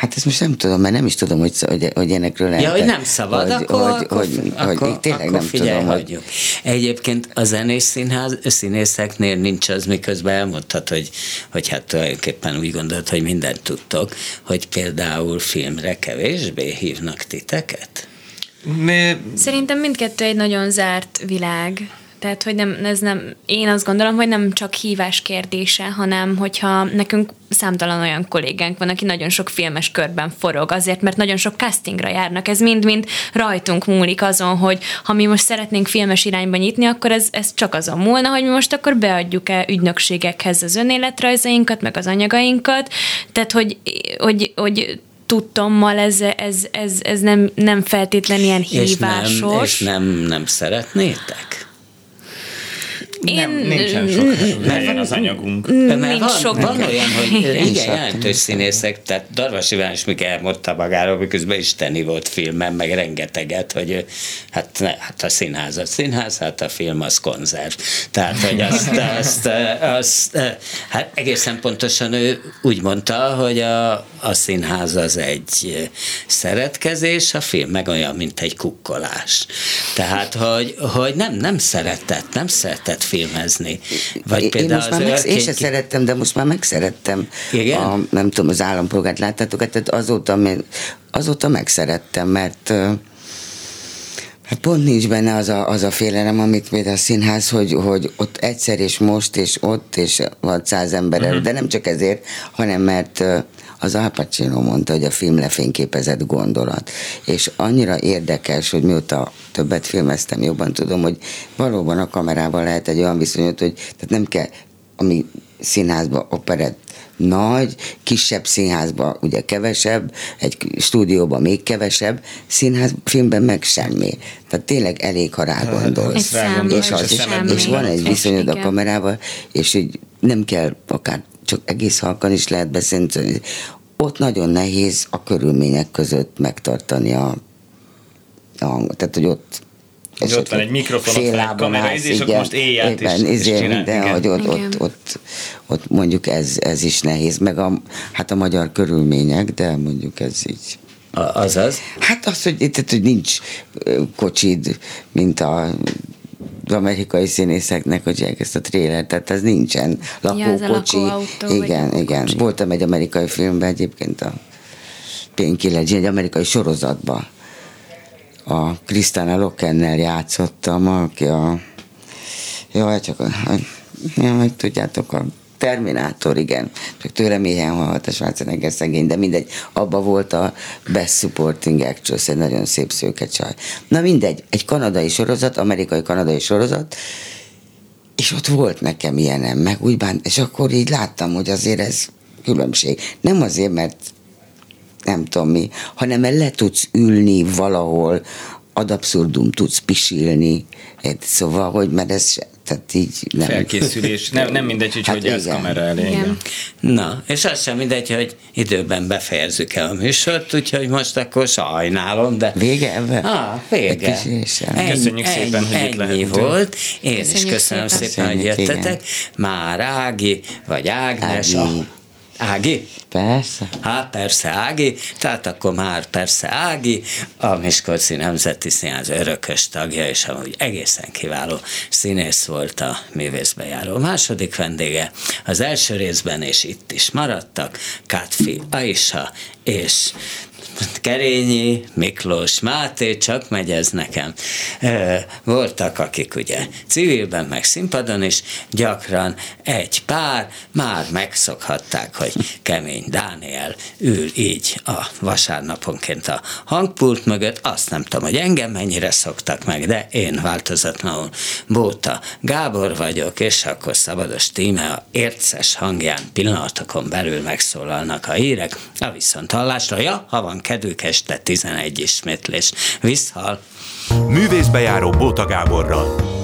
Hát ezt most nem tudom, mert nem is tudom, hogy, hogy, hogy ilyenekről lehet. Ja, hogy nem szabad, hogy, akkor, hogy, akkor, hogy, akkor, hogy, én tényleg akkor nem figyelj, tudom, hogy, hagyjuk. Egyébként a zenés színház, színészeknél nincs az, miközben elmondhat, hogy, hogy hát tulajdonképpen úgy gondolod, hogy mindent tudtok, hogy például filmre kevésbé hívnak titeket? Mi, Szerintem mindkettő egy nagyon zárt világ. Tehát, hogy nem, ez nem, én azt gondolom, hogy nem csak hívás kérdése, hanem hogyha nekünk számtalan olyan kollégánk van, aki nagyon sok filmes körben forog, azért, mert nagyon sok castingra járnak. Ez mind-mind rajtunk múlik azon, hogy ha mi most szeretnénk filmes irányba nyitni, akkor ez, ez csak azon múlna, hogy mi most akkor beadjuk-e ügynökségekhez az önéletrajzainkat, meg az anyagainkat. Tehát, hogy, hogy, hogy tudtommal ez, ez, ez, ez nem, nem feltétlen ilyen hívásos. És nem, és nem, nem szeretnétek? Nem, Én- nincsen sok helyen az anyagunk. Mert Nincs van, sok. van olyan, hogy igen, jelentős színészek, tehát Darvas Iván is Mike elmondta magáról, miközben isteni volt filmen, meg rengeteget, hogy hát, ne, hát a színház a színház, hát a film az konzerv. Tehát, hogy azt, [LAUGHS] azt, azt, hát egészen pontosan ő úgy mondta, hogy a, a színház az egy szeretkezés, a film meg olyan, mint egy kukkolás. Tehát, hogy, hogy nem, nem szeretett, nem szeretett filmezni. Vagy én, például most már meg, én Örkény- se szerettem, de most már megszerettem. Igen? A, nem tudom, az állampolgárt láttátok, tehát azóta, azóta megszerettem, mert Hát pont nincs benne az a, az a félelem, amit például a színház, hogy, hogy ott egyszer és most, és ott, és van száz ember előtt, de nem csak ezért, hanem mert az Al Pacino mondta, hogy a film lefényképezett gondolat. És annyira érdekes, hogy mióta többet filmeztem, jobban tudom, hogy valóban a kamerával lehet egy olyan viszonyot, hogy tehát nem kell, ami színházba operett nagy, kisebb színházba ugye kevesebb, egy stúdióban még kevesebb, színház filmben meg semmi. Tehát tényleg elég, ha rá gondolsz. Egy szám, és, és, és van egy viszonyod a kamerával, és így nem kell akár csak egész halkan is lehet beszélni. Ott nagyon nehéz a körülmények között megtartani a, a hangot. Tehát, hogy ott Hogy ott van egy mikrofon, ott fél van egy kamera, és akkor igen, most éjjel éppen, is- is izé, csinál, minden, igen. hogy ott, Igen. ott, ott, ott, mondjuk ez, ez is nehéz, meg a, hát a magyar körülmények, de mondjuk ez így. A- Azaz. Hát az, hogy, tehát, hogy nincs kocsid, mint a az amerikai színészeknek, hogy ezt a tréler, tehát ez nincsen. Lakókocsi. lakóautó, vagy igen, lakókocsi. igen. Voltam egy amerikai filmben egyébként a Painkiller, egy amerikai sorozatban. A Krisztána Lokennel játszottam, aki a Jaj, csak a, a jaj, tudjátok, a Terminátor, igen. Csak tőlem ilyen hallhat a Schwarzenegger szegény, de mindegy. Abba volt a Best Supporting Actress, egy nagyon szép szőke csaj. Na mindegy, egy kanadai sorozat, amerikai-kanadai sorozat, és ott volt nekem ilyenem, meg úgy bán, és akkor így láttam, hogy azért ez különbség. Nem azért, mert nem tudom mi, hanem mert le tudsz ülni valahol, ad abszurdum tudsz pisilni, szóval, hogy mert ez se, tehát így nem. Felkészülés. Nem, nem mindegy, hogy Hát hogy igen. kamera elé. Igen. igen. Na, és az sem mindegy, hogy időben befejezzük el a műsort, úgyhogy most akkor sajnálom, de... Vége ebben? Ah, vége. Ennyi- Köszönjük szépen, hogy itt ennyi lehetünk. volt. Én is Köszönjük köszönöm szépen. szépen, hogy jöttetek. Már Ági, vagy Ágnes. Ági. A... Ági? Persze. Hát persze Ági, tehát akkor már persze Ági, a Miskolci Nemzeti Színház örökös tagja, és amúgy egészen kiváló színész volt a művészbejáró második vendége. Az első részben és itt is maradtak, Kátfi Aisha és Kerényi, Miklós, Máté, csak megy ez nekem. Voltak, akik ugye civilben, meg színpadon is gyakran egy pár már megszokhatták, hogy kemény Dániel ül így a vasárnaponként a hangpult mögött. Azt nem tudom, hogy engem mennyire szoktak meg, de én változatlanul Bóta Gábor vagyok, és akkor szabados tíme a érces hangján pillanatokon belül megszólalnak a hírek. A viszont hallásra, ja, ha van kedvük este 11 ismétlés. Visszhal! Művészbejáró Bóta Gáborral